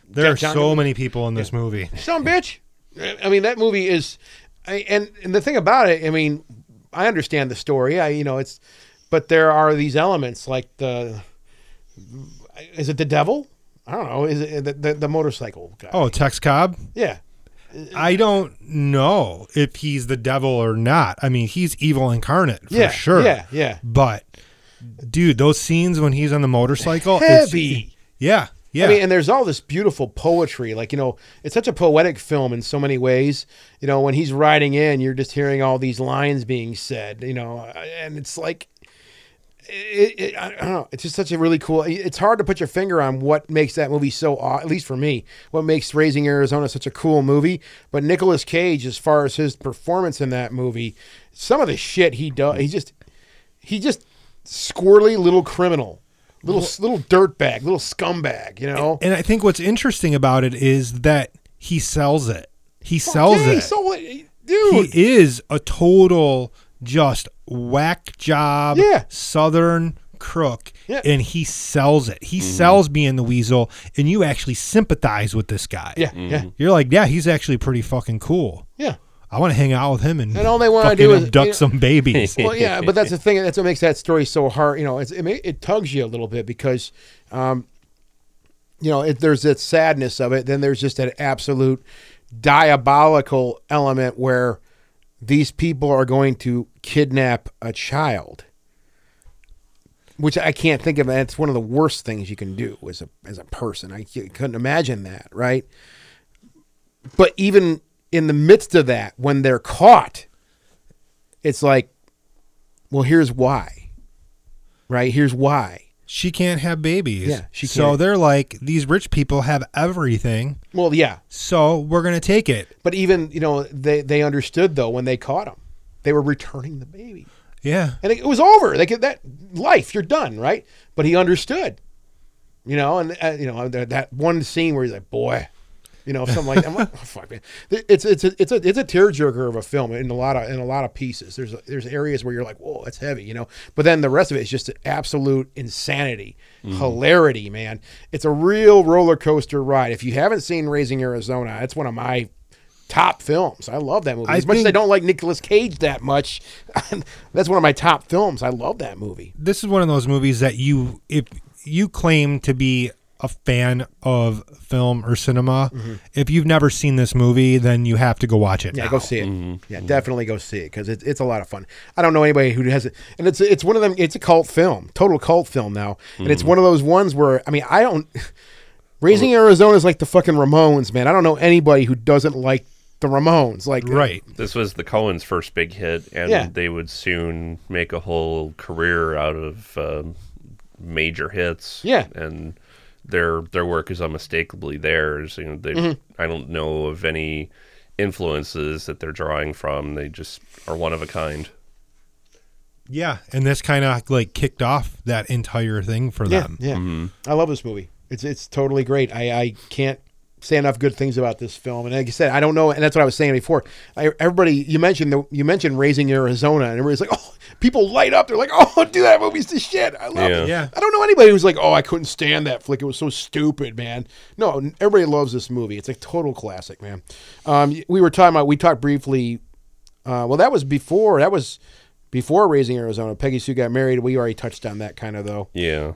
there are John so Goodman. many people in this movie. Some bitch. I mean, that movie is, I, and and the thing about it, I mean, I understand the story. I you know it's, but there are these elements like the, is it the devil? I don't know. Is it the the, the motorcycle guy? Oh, Tex Cobb? yeah. I don't know if he's the devil or not. I mean, he's evil incarnate for Yeah, sure. yeah, yeah. But dude, those scenes when he's on the motorcycle, it's- Heavy. Yeah, yeah. I mean, and there's all this beautiful poetry. Like, you know, it's such a poetic film in so many ways. You know, when he's riding in, you're just hearing all these lines being said, you know, uh, and it's like, it, it, I don't know. It's just such a really cool. It's hard to put your finger on what makes that movie so. At least for me, what makes Raising Arizona such a cool movie. But Nicolas Cage, as far as his performance in that movie, some of the shit he does, he just, he just squirrely little criminal, little little dirtbag, little scumbag. You know, And I think what's interesting about it is that he sells it. He sells Yeah, he it. sold it. dude. he is a total just whack job Yeah. southern crook Yeah. and he sells it he mm-hmm. sells being the weasel and you actually sympathize with this guy yeah, yeah, mm-hmm. you're like yeah he's actually pretty fucking cool yeah. I want to hang out with him and, And all they wanna fucking do is, abduct you know- some babies well, yeah, but that's the thing. That's what makes that story so hard. You know, it's, it it tugs you a little bit because, um, you know, it, there's that sadness of it. Then there's just that absolute diabolical element where these people are going to kidnap a child, which I can't think of. And it's one of the worst things you can do as a as a person. I couldn't imagine that, right? But even in the midst of that, when they're caught, it's like, well, here's why. Right? Here's why. she can't have babies Yeah, she so can't. they're like these rich people have everything Well, yeah. so we're gonna take it But even, you know, they, they understood, though, when they caught him, they were returning the baby. yeah And it, it was over. They get that life, you're done, right? But he understood, you know, and, uh, you know, that one scene where he's like, boy, you know, something like that. I'm like, oh, fuck, man. It's, it's, a, it's a, it's a tearjerker of a film in a lot of, in a lot of pieces. There's, there's areas where you're like, whoa, that's heavy, you know, but then the rest of it is just absolute insanity, mm-hmm. hilarity, man. It's a real roller coaster ride. If you haven't seen Raising Arizona, it's one of my top films. I love that movie. I As much as I don't like Nicolas Cage that much, that's one of my top films. I love that movie. this is one of those movies that you if you claim to be a fan of film or cinema mm-hmm. if you've never seen this movie then you have to go watch it Yeah, now. go see it. Mm-hmm. Yeah, definitely go see it because it's it's a lot of fun. I don't know anybody who has it, and it's it's one of them. It's a cult film, total cult film now, and it's mm-hmm. one of those ones where I mean I don't. Raising Arizona is like the fucking Ramones, man. I don't know anybody who doesn't like the Ramones. Like right This was the Coens' first big hit, and Yeah. they would soon make a whole career out of um, major hits. Yeah. and their their work is unmistakably theirs. You know, they Mm-hmm. I don't know of any influences that they're drawing from. They just are one of a kind. yeah and this kind of like kicked off that entire thing for Yeah, them yeah. I love this movie. It's it's totally great. I I can't say enough good things about this film. And like I said, I don't know, and that's what I was saying before. I, everybody, you mentioned the you mentioned Raising Arizona, and everybody's like, oh, people light up. They're like, oh, dude, that movie's the shit. I love Yeah. it. Yeah. I don't know anybody who's like, oh, I couldn't stand that flick. It was so stupid, man. No, everybody loves this movie. It's a total classic, man. Um, we were talking about. We talked briefly. Uh, well, that was before. That was. Before Raising Arizona, Peggy Sue got married. We already touched on that kind of though. Yeah,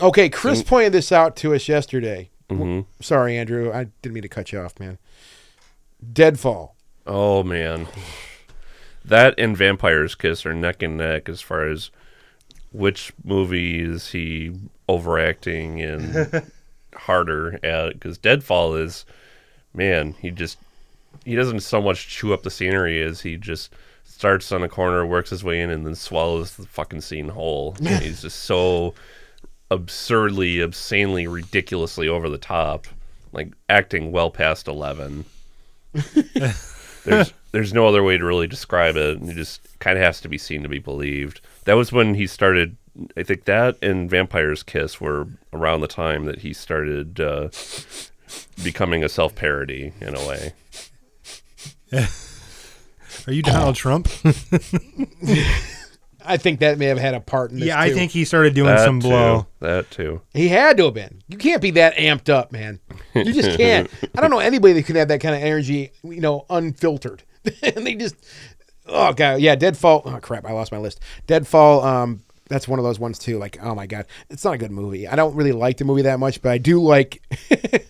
Okay, Chris pointed this out to us yesterday. Mm-hmm. Sorry, Andrew. I didn't mean to cut you off, man. Deadfall. Oh man, that and Vampire's Kiss are neck and neck as far as which movie is he overacting and harder at? Because Deadfall is, man, he just he doesn't so much chew up the scenery as he just starts on a corner, works his way in, and then swallows the fucking scene whole. And he's just so absurdly, obscenely, ridiculously over the top, like acting well past eleven there's there's no other way to really describe it. It just kind of has to be seen to be believed. That was when he started. I think that and Vampire's Kiss were around the time that he started uh, becoming a self parody in a way. are you donald trump I think that may have had a part in this. yeah i think he started doing That some too. blow That too. he had to have been. You can't be that amped up, man. You just can't. I don't know anybody that could have that kind of energy, you know, unfiltered. and they just, oh god, yeah. Deadfall. Oh crap, I lost my list. Deadfall. Um, that's one of those ones too. Like, oh my god, it's not a good movie. I don't really like the movie that much, but I do like.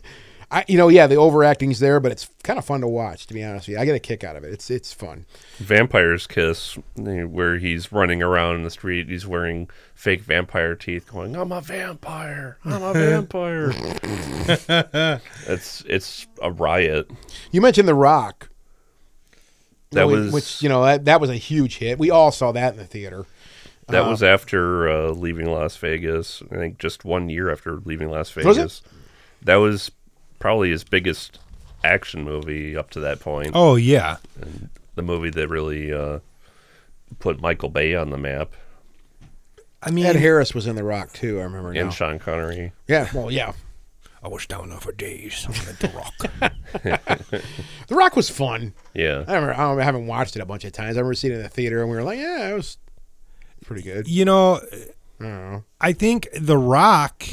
I, you know, yeah, the overacting's there, but it's kind of fun to watch. To be honest with you, I get a kick out of it. It's it's fun. Vampire's Kiss, where he's running around in the street, he's wearing fake vampire teeth, going, "I'm a vampire, I'm a vampire." it's it's a riot. You mentioned The Rock. That which- was which you know that, that was a huge hit. We all saw that in the theater. That was after uh, leaving Las Vegas. I think just one year after leaving Las Was it? Vegas. That was probably his biggest action movie up to that point. Oh yeah, The movie that really uh, put Michael Bay on the map I mean, Ed Harris was in The Rock too. I remember now. and Sean Connery. Yeah, well, yeah. I was down there for days. I met the rock. The Rock was fun. Yeah. I remember. I, don't, I haven't watched it a bunch of times. I remember seeing it in the theater, and we were like, "Yeah, it was pretty good." you know, I don't know. I think the Rock.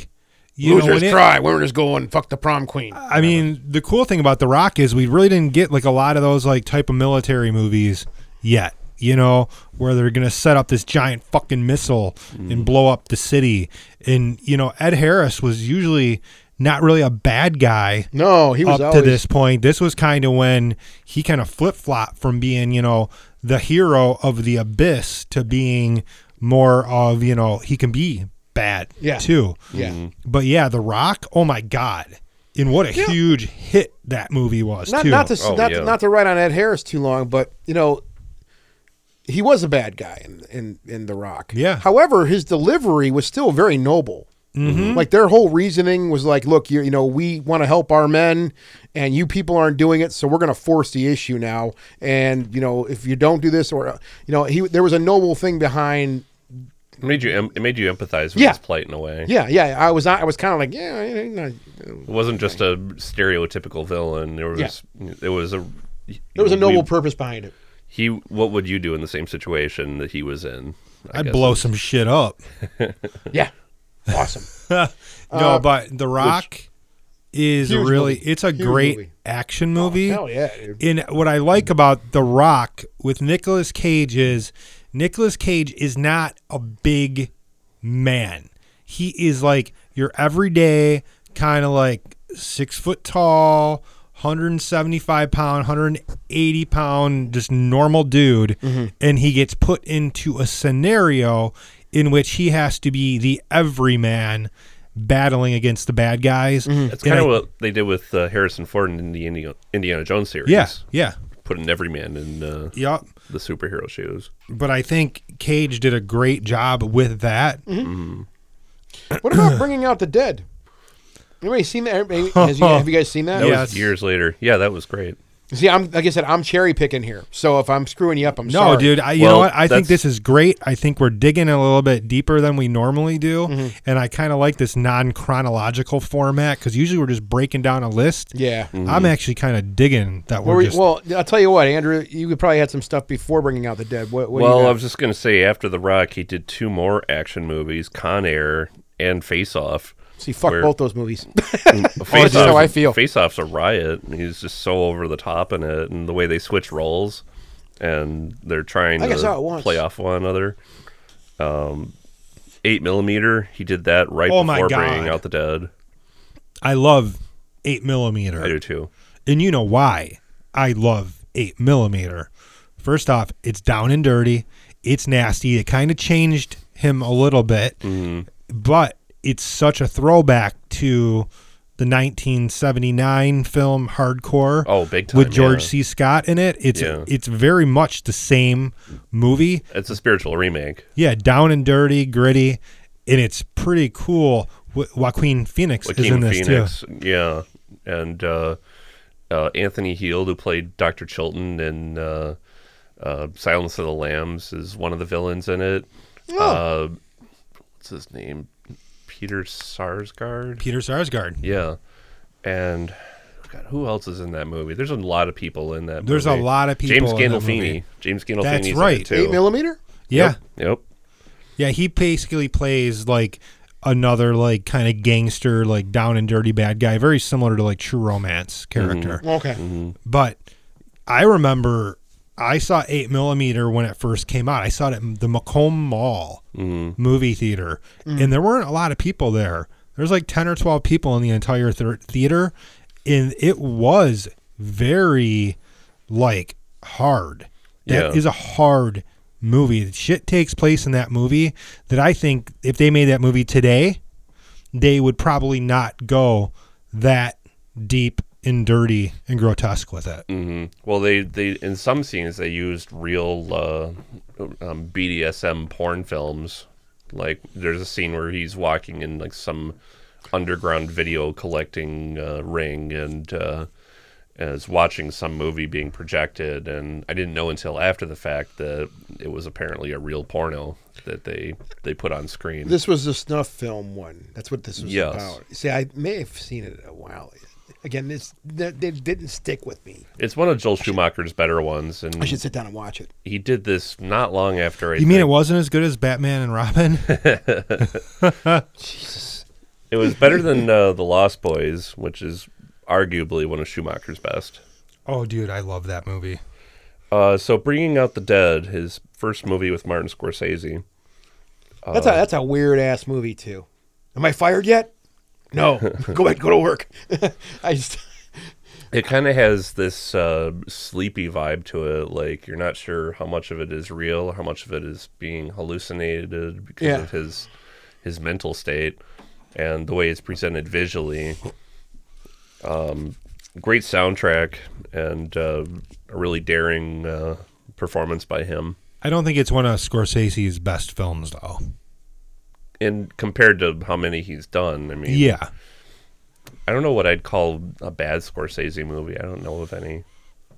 You know, Losers when it- try. Winners go and fuck the prom queen. I mean, the cool thing about The Rock is we really didn't get like a lot of those like type of military movies yet. You know, where they're gonna set up this giant fucking missile and mm. blow up the city. And you know, Ed Harris was usually not really a bad guy no, he was up always to this point. This was kind of when he kind of flip flop from being, you know, the hero of the abyss to being more of, you know, he can be bad Yeah. too. Yeah. But yeah, The Rock, oh my God. And what a Yeah. huge hit that movie was Not too. not to Oh, not, yeah. not to write on Ed Harris too long, but you know, he was a bad guy in in, in The Rock. Yeah. However, his delivery was still very noble. Mm-hmm. Like their whole reasoning was like, look, you you know, we want to help our men, and you people aren't doing it, so we're going to force the issue now. And you know, if you don't do this, or uh, you know, he there was a noble thing behind. It made you em- it made you empathize with Yeah. his plight in a way. Yeah, yeah. I was I was kind of like, yeah, yeah, yeah, It wasn't just a stereotypical villain. There was it was a there was a we- noble purpose behind it. he what would you do in the same situation that he was in? I I'd guess blow some shit up. Yeah, awesome. no, but The Rock is Uh, really movie. it's a Huge great movie. action movie. Hell yeah, dude. in what I like about The Rock with Nicolas Cage is Nicolas Cage is not a big man. He is like your everyday kind of like six foot tall, 175 pound, 180 pound, just normal dude. And he gets put into a scenario in which he has to be the everyman battling against the bad guys. That's And kind of I- what they did with uh, Harrison Ford in the Indiana, Indiana Jones series. Yeah, yeah. Putting every man in uh, Yup. the superhero shoes. but I think Cage did a great job with that. What about bringing out the dead? Anybody seen that? Has you- have you guys seen that? That Yes. was years later. Yeah, that was great. See, I'm like I said, I'm cherry picking here. So if I'm screwing you up, I'm sorry. No, sorry. dude, I, you Well, know what? I think that's- this is great. I think we're digging a little bit deeper than we normally do, mm-hmm. and I kind of like this non-chronological format because usually we're just breaking down a list. Yeah. I'm mm-hmm. actually kind of digging that Well, we're we- just. well, I'll tell you what, Andrew, you probably had some stuff before bringing out the dead. What? what do you well, got? I was just going to say after The Rock, he did two more action movies, Con Air and Face Off. See, fuck where- both those movies. Face just how I feel. Face Off's a riot. He's just so over the top in it, and the way they switch roles, and they're trying I to guess how it was. play off one another. Um, eight millimeter, he did that right Oh before bringing out the dead. I love eight millimeter. I do too. And you know why I love 8 millimeter. First off, it's down and dirty. It's nasty. It kind of changed him a little bit, but it's such a throwback to the 1979 film Hardcore Oh, big time, with George yeah. C. Scott in it. It's Yeah. it's very much the same movie. It's a spiritual remake. Yeah, down and dirty, gritty, and it's pretty cool. Wa- Joaquin Phoenix is in this Phoenix, too. yeah, and uh, uh, Anthony Heald, who played Doctor Chilton in uh, uh, Silence of the Lambs, is one of the villains in it. Oh. Uh, what's his name? Peter Sarsgaard. Peter Sarsgaard. Yeah, and God, who else is in that movie? There's a lot of people in that. Movie. There's a lot of people James in that Gandolfini. movie. James Gandolfini. That's right. Too. Eight millimeter. Yeah. Yep. yep. Yeah, he basically plays like another like kind of gangster, like down and dirty bad guy, very similar to like True Romance mm-hmm. character. Okay. Mm-hmm. But I remember I saw eight millimeter when it first came out. I saw it at the Macomb Mall mm-hmm. movie theater, mm. and there weren't a lot of people there. There's like ten or twelve people in the entire thir- theater, and it was very like hard. That is Yeah. a hard movie. Shit takes place in that movie that I think if they made that movie today, they would probably not go that deep and dirty and grotesque with it. hmm Well, they, they in some scenes they used real uh, um, BDSM porn films. Like there's a scene where he's walking in like some underground video collecting uh, ring and uh, is watching some movie being projected. And I didn't know until after the fact that it was apparently a real porno that they they put on screen. This was the snuff film one. That's what this was Yes. about. See, I may have seen it a while. Again, this that they didn't stick with me. it's one of Joel Schumacher's better ones, and I should sit down and watch it. he did this not long after. I You mean it wasn't as good as Batman and Robin? Jesus. It was better than uh, The Lost Boys, which is arguably one of Schumacher's best. oh, dude, I love that movie. Uh, so, Bringing Out the Dead, his first movie with Martin Scorsese. That's a that's a weird ass movie too. Am I fired yet? No. go ahead. Go to work. I just. It kind of has this uh, sleepy vibe to it. Like you're not sure how much of it is real, how much of it is being hallucinated because Yeah. of his his mental state and the way it's presented visually. Um, great soundtrack and uh, a really daring uh, performance by him. I don't think it's one of Scorsese's best films, though. And compared to how many he's done, I mean, Yeah. I don't know what I'd call a bad Scorsese movie. I don't know of any.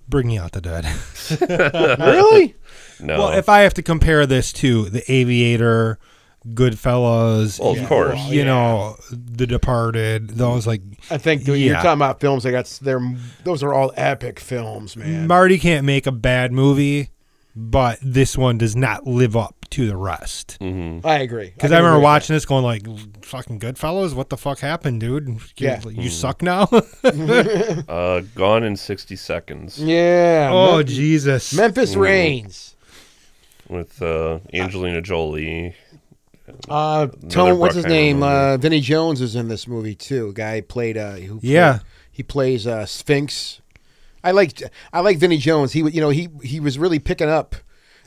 Bringing Out the Dead. really? No. Well, if I have to compare this to The Aviator, Goodfellas, Well, of y- course. you know, The Departed, those like I think you're talking about films that got they're those are all epic films, man. Marty can't make a bad movie, but this one does not live up to the rest. Mhm. I agree. Because can I, remember agree with watching this, going like, "Fucking Goodfellas, what the fuck happened, dude? You, Yeah. you suck now." Uh, Gone in 60 Seconds. Yeah. oh Mem- Jesus! Memphis Raines. with uh, Angelina Jolie. Uh, Tone, what's his name? movie. Uh, Vinnie Jones is in this movie too. A guy played. Uh, who played- Yeah. he plays uh, Sphinx. I like I like Vinnie Jones. He wa- you know he he was really picking up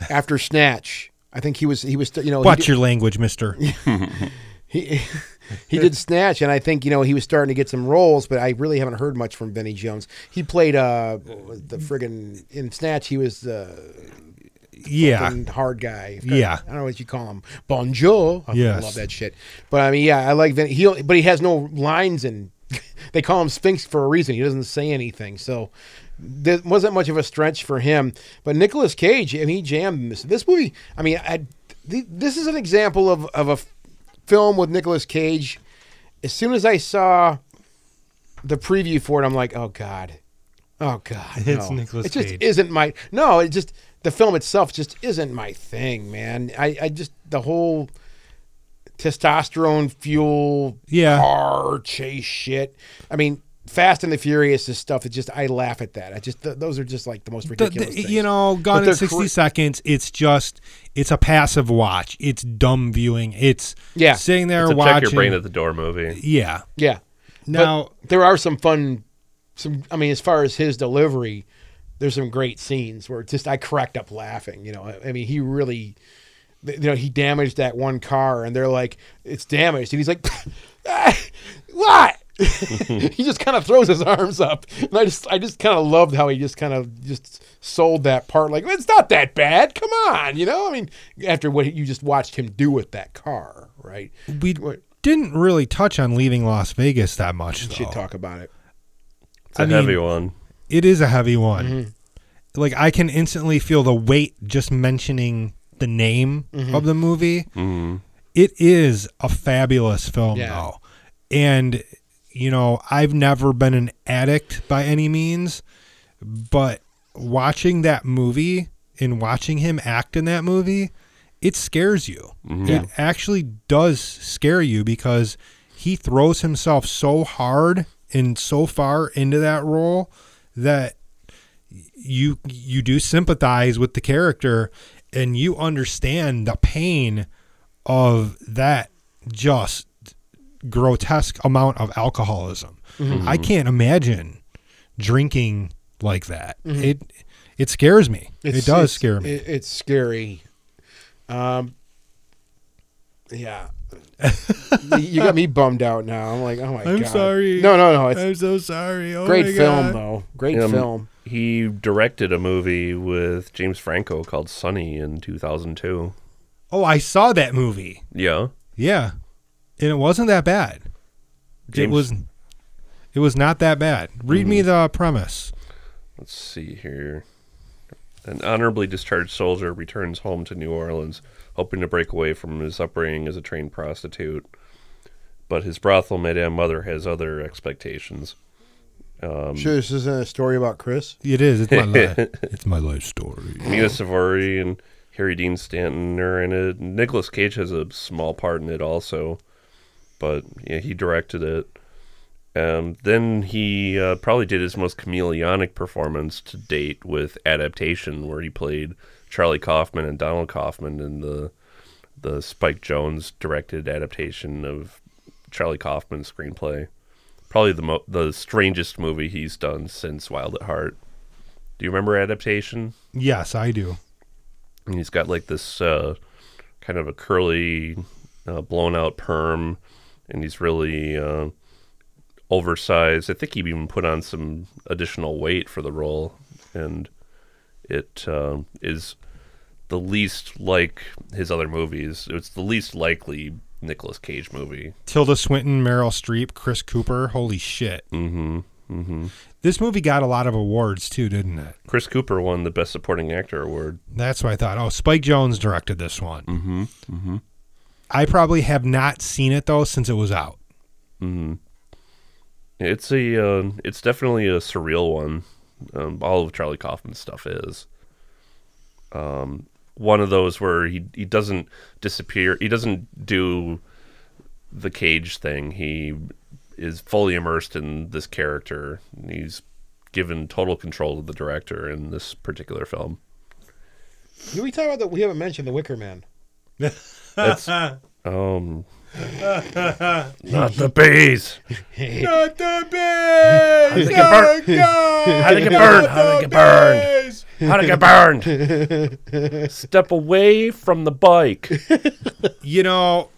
after Snatch. I think he was he was you know Watch did- your language, Mister. he he did Snatch, and I think you know he was starting to get some roles, but I really haven't heard much from Vinnie Jones. He played uh the friggin' in Snatch. He was the Yeah, hard guy. Yeah. I don't know what you call him. Bonjour. I Yes. love that shit. But I mean, yeah, I like Vinnie. He but he has no lines, and they call him Sphinx for a reason. He doesn't say anything, so. There wasn't much of a stretch for him, but Nicolas Cage, I mean, he jammed this. This movie, I mean, I, th- this is an example of, of a f- film with Nicolas Cage. As soon as I saw the preview for it, I'm like, oh god, oh god, It's no. Nicolas It just Cage. isn't my no. It just the film itself just isn't my thing, man. I, I just the whole testosterone fuel Yeah. car chase shit. I mean, Fast and the Furious is stuff. It just I laugh at that. I just th- those are just like the most ridiculous. the- things. you know, But gone in sixty cre- seconds. It's just, it's a passive watch. It's dumb viewing. It's Yeah. sitting there It's a watching. check your brain at the door movie. yeah. Yeah. Now, But there are some fun some I mean as far as his delivery, there's some great scenes where just I cracked up laughing, you know. I, I mean, he really you know, he damaged that one car and they're like it's damaged and he's like "Ah, what? he just kind of throws his arms up. And I just I just kind of loved how he just kind of just sold that part like it's not that bad. Come on, you know? I mean, after what you just watched him do with that car, right? we didn't really touch on leaving Las Vegas that much. We should talk about it. It's a I mean, heavy one. It is a heavy one. Mm-hmm. Like I can instantly feel the weight just mentioning the name Mm-hmm. of the movie. hmm It is a fabulous film Yeah. though. And you know, I've never been an addict by any means, but watching that movie and watching him act in that movie, it scares you. It actually does scare you because he throws himself so hard and so far into that role that you you do sympathize with the character and you understand the pain of that just grotesque amount of alcoholism. I can't imagine drinking like that. It it scares me. it does scare me. it- it's scary. Um, Yeah. You got me bummed out now. I'm like, oh my god. I'm sorry. No, no, no. It's I'm so sorry. Oh great my film God. though. Great Um, film. He directed a movie with James Franco called Sonny in 2002. Oh, I saw that movie. Yeah. Yeah, and it wasn't that bad. It was. It was not that bad. Read me Mm-hmm. the premise. Let's see here. An honorably discharged soldier returns home to New Orleans, hoping to break away from his upbringing as a trained prostitute. But his brothel madame mother has other expectations. Um, sure, this isn't a story about Chris. It is. It's my life. it's my life story. Mena Suvari and Harry Dean Stanton are in it. Nicolas Cage has a small part in it also, but yeah, he directed it. Um, then he uh, probably did his most chameleonic performance to date with Adaptation, where he played Charlie Kaufman and Donald Kaufman in the the Spike Jonze directed adaptation of Charlie Kaufman's screenplay. Probably the mo- the strangest movie he's done since Wild at Heart. Do you remember Adaptation? Yes, I do. and he's got like this uh, kind of a curly, uh, blown out perm, and he's really uh, oversized. I think he even put on some additional weight for the role, and it um is the least like his other movies. It's the least likely Nicolas Cage movie. Tilda Swinton, Meryl Streep, Chris Cooper. Holy shit. Mm-hmm. Mm-hmm. This movie got a lot of awards too, didn't it? Chris Cooper won the Best Supporting Actor award. That's what I thought. Oh, Spike Jonze directed this one. Mm-hmm. Mm-hmm. I probably have not seen it though since it was out. Mm-hmm. It's a, uh, it's definitely a surreal one. Um, all of Charlie Kaufman's stuff is. Um, one of those where he he doesn't disappear. He doesn't do the cage thing. He is fully immersed in this character. He's given total control to the director in this particular film. Did we talk about that? We haven't mentioned the Wicker Man. That's um, not the bees. Not the bees! How did it get burned? How did it get burned? How did it get burned? How did it get burned? Step away from the bike. You know,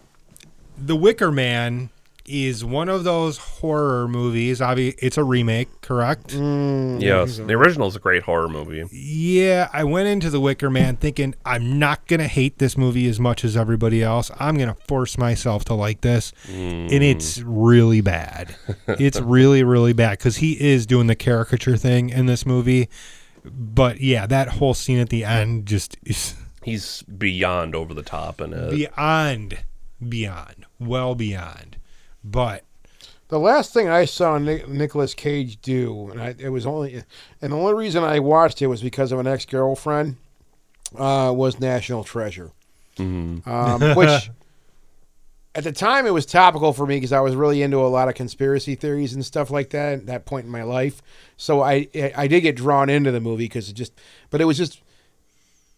The Wicker Man is one of those horror movies. Obviously, it's a remake, correct? Mm. yes, the original is a great horror movie. Yeah, I went into The Wicker Man thinking I'm not going to hate this movie as much as everybody else. I'm going to force myself to like this. And it's really bad. it's really, really bad because he is doing the caricature thing in this movie. But yeah, that whole scene at the end just is He's beyond over the top in it. beyond, beyond, well beyond. But The last thing I saw Nic- Nicolas Cage do, and I, it was only, and the only reason I watched it was because of an ex girlfriend, uh, was National Treasure, Mhm. um, which at the time it was topical for me because I was really into a lot of conspiracy theories and stuff like that at that point in my life. So I I did get drawn into the movie because it just, but it was just,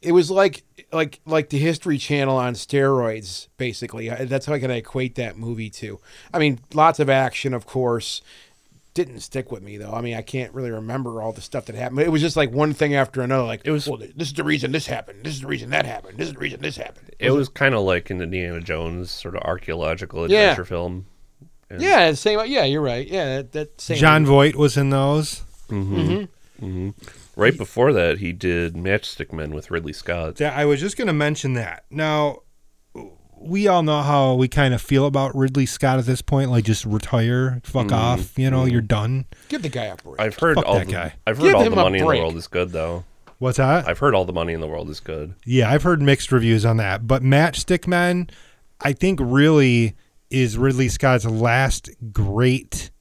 it was like like like the History Channel on steroids, basically. That's how I can equate that movie to. I mean, lots of action, of course. Didn't stick with me though. I mean, I can't really remember all the stuff that happened. It was just like one thing after another. Like It was- well, this is the reason this happened. This is the reason that happened. This is the reason this happened. It was kind of like an Indiana Jones sort of archaeological Yeah. adventure film. And- Yeah, same. Yeah, you're right. Yeah, that, that same. Jon Voight was in those. Mm-hmm. Right before that, he did Matchstick Men with Ridley Scott. Yeah, I was just going to mention that. Now, we all know how we kind of feel about Ridley Scott at this point. Like, just retire, fuck off. You know, you're done. Give the guy a break. I've heard Fuck all that the, guy. I've heard Give all the money in the world is good though. What's that? I've heard all the money in the world is good. Yeah, I've heard mixed reviews on that. But Matchstick Men, I think really is Ridley Scott's last great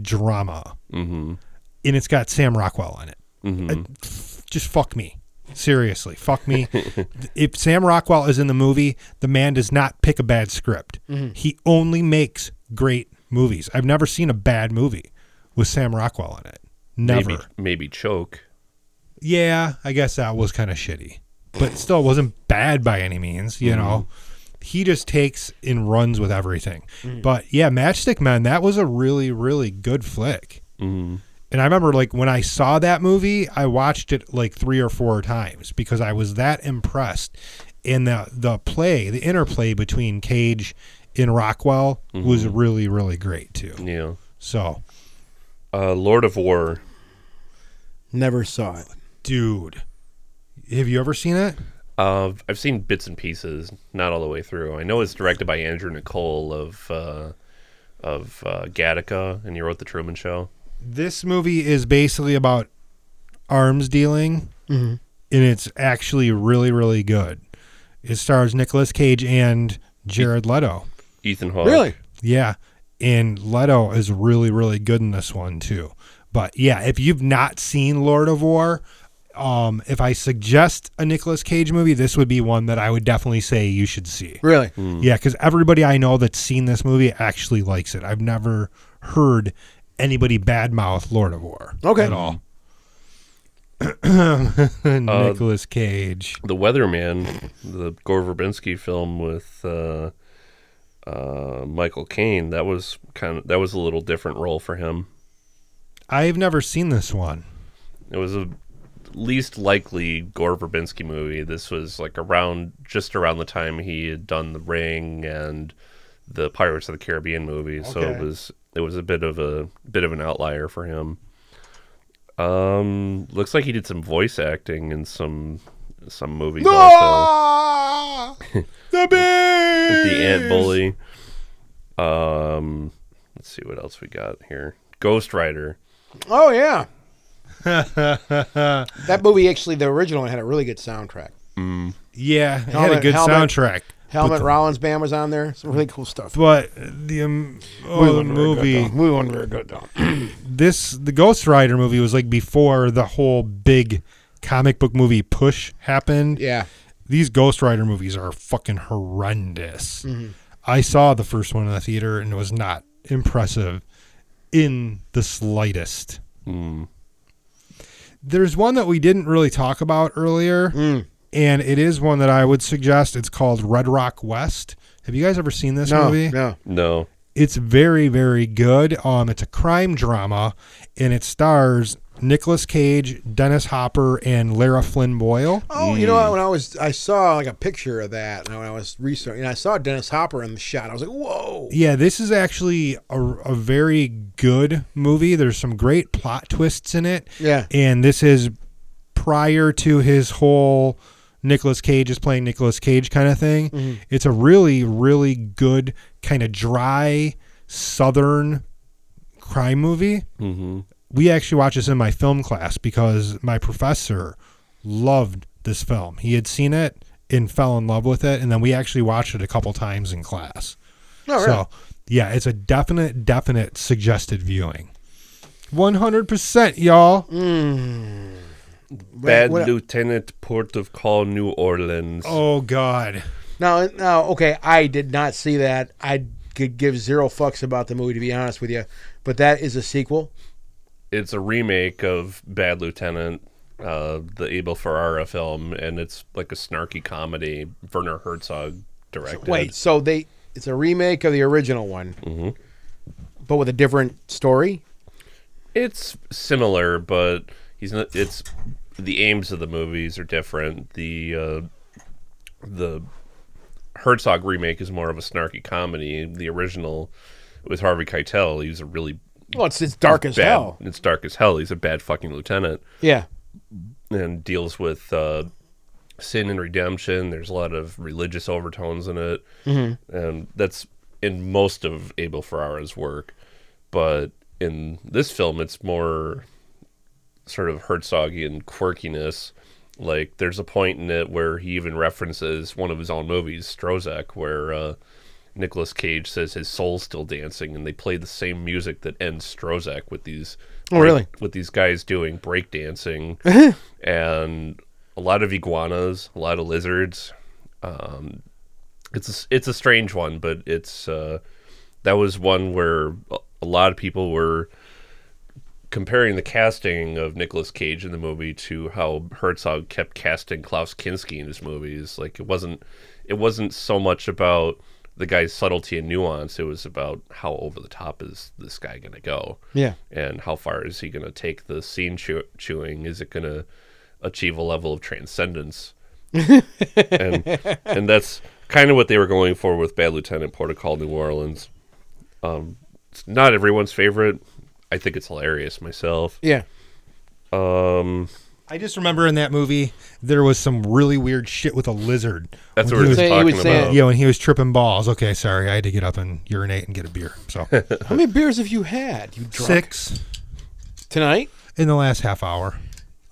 drama. Mm-hmm. And it's got Sam Rockwell in it. Mm-hmm. Uh, just fuck me. Seriously, fuck me. if Sam Rockwell is in the movie, the man does not pick a bad script. He only makes great movies. I've never seen a bad movie with Sam Rockwell in it. Never. Maybe maybe choke. Yeah, I guess that was kind of shitty, but still it wasn't bad by any means. You know, he just takes and runs with everything. But yeah, Matchstick Men, that was a really, really good flick. Mm-hmm. And I remember like when I saw that movie, I watched it like three or four times because I was that impressed. and the the play, the interplay between Cage and Rockwell was really really great too. Yeah. So, Uh, Lord of War. Never saw it. dude, have you ever seen it? Uh, I've seen bits and pieces, not all the way through. I know it's directed by Andrew Niccol of uh, of uh, Gattaca, and he wrote The Truman Show. This movie is basically about arms dealing, and it's actually really really good. It stars Nicolas Cage and Jared Leto. Ethan Hawke. Really? Yeah. And Leto is really, really good in this one too. But yeah, if you've not seen Lord of War, um, if I suggest a Nicolas Cage movie, this would be one that I would definitely say you should see. Really? Yeah, because everybody I know that's seen this movie actually likes it. I've never heard anybody badmouth Lord of War Okay. at all. Nicolas Cage. The Weatherman, the Gore Verbinski film with uh, uh, Michael Caine. That was kind of that was a little different role for him. I've never seen this one. It was a least likely Gore Verbinski movie. This was like around just around the time he had done The Ring and the Pirates of the Caribbean movie. So it was it was a bit of a bit of an outlier for him. Um, looks like he did some voice acting in some some movies also. Ah! The The Ant Bully. Um, let's see what else we got here. Ghost Rider. Oh yeah. that movie actually, the original one had a really good soundtrack. Yeah, it had a good helmet- soundtrack. Helmet Rollins band was on there. Some really cool stuff. But the um, oh, the movie, We wasn't very good though. this the Ghost Rider movie was like before the whole big comic book movie push happened. yeah. These Ghost Rider movies are fucking horrendous. Mm-hmm. I saw the first one in the theater and it was not impressive in the slightest. Mm. There's one that we didn't really talk about earlier, Mm. And it is one that I would suggest. It's called Red Rock West. Have you guys ever seen this No, movie? no. No. It's very, very good. Um, it's a crime drama, and it stars Nicolas Cage, Dennis Hopper, and Lara Flynn Boyle. Oh, you know what? When I was, I saw like a picture of that and when I was researching. And I saw Dennis Hopper in the shot. I was like, whoa. Yeah, this is actually a, a very good movie. There's some great plot twists in it. Yeah. and this is prior to his whole Nicolas Cage is playing Nicolas Cage kind of thing. It's a really, really good kind of dry southern crime movie. Mm-hmm. We actually watched this in my film class because my professor loved this film. He had seen it and fell in love with it, and then we actually watched it a couple times in class. Oh, really? So, yeah, it's a definite, definite suggested viewing. 100%, y'all. Bad what- Lieutenant, Port of Call, New Orleans. Oh, God. Now, now, okay, I did not see that. I could give zero fucks about the movie, to be honest with you. But that is a sequel. It's a remake of Bad Lieutenant, uh, the Abel Ferrara film, and it's like a snarky comedy. Werner Herzog directed. Wait, so they it's a remake of the original one, Mhm. but with a different story. It's similar, but he's not. It's the aims of the movies are different. The uh, the Herzog remake is more of a snarky comedy. The original with Harvey Keitel, he's a really Well, it's it's dark as bad. hell. It's dark as hell. He's a bad fucking lieutenant Yeah. and deals with uh, sin and redemption. There's a lot of religious overtones in it, and that's in most of Abel Ferrara's work. But in this film, it's more sort of Herzogian quirkiness. Like there's a point in it where he even references one of his own movies, Stroszek, where uh, Nicolas Cage says his soul's still dancing, and they play the same music that ends Stroszek with these. Oh, really? With these guys doing breakdancing, and a lot of iguanas, a lot of lizards. Um, it's a, it's a strange one, but it's uh, that was one where a lot of people were comparing the casting of Nicolas Cage in the movie to how Herzog kept casting Klaus Kinski in his movies. Like it wasn't it wasn't so much about the guy's subtlety and nuance. It was about how over the top is this guy going to go, Yeah. and how far is he going to take the scene chew- chewing? Is it going to achieve a level of transcendence? and and that's kind of what they were going for with Bad Lieutenant Port of Call New Orleans. Um, it's not everyone's favorite. I think it's hilarious myself. Yeah. Um, I just remember in that movie there was some really weird shit with a lizard. that's what he we're was- Say- he talking was saying- about. Yeah, when he was tripping balls. Okay, sorry, I had to get up and urinate and get a beer. So How many beers have you had? You drunk six tonight? in the last half hour.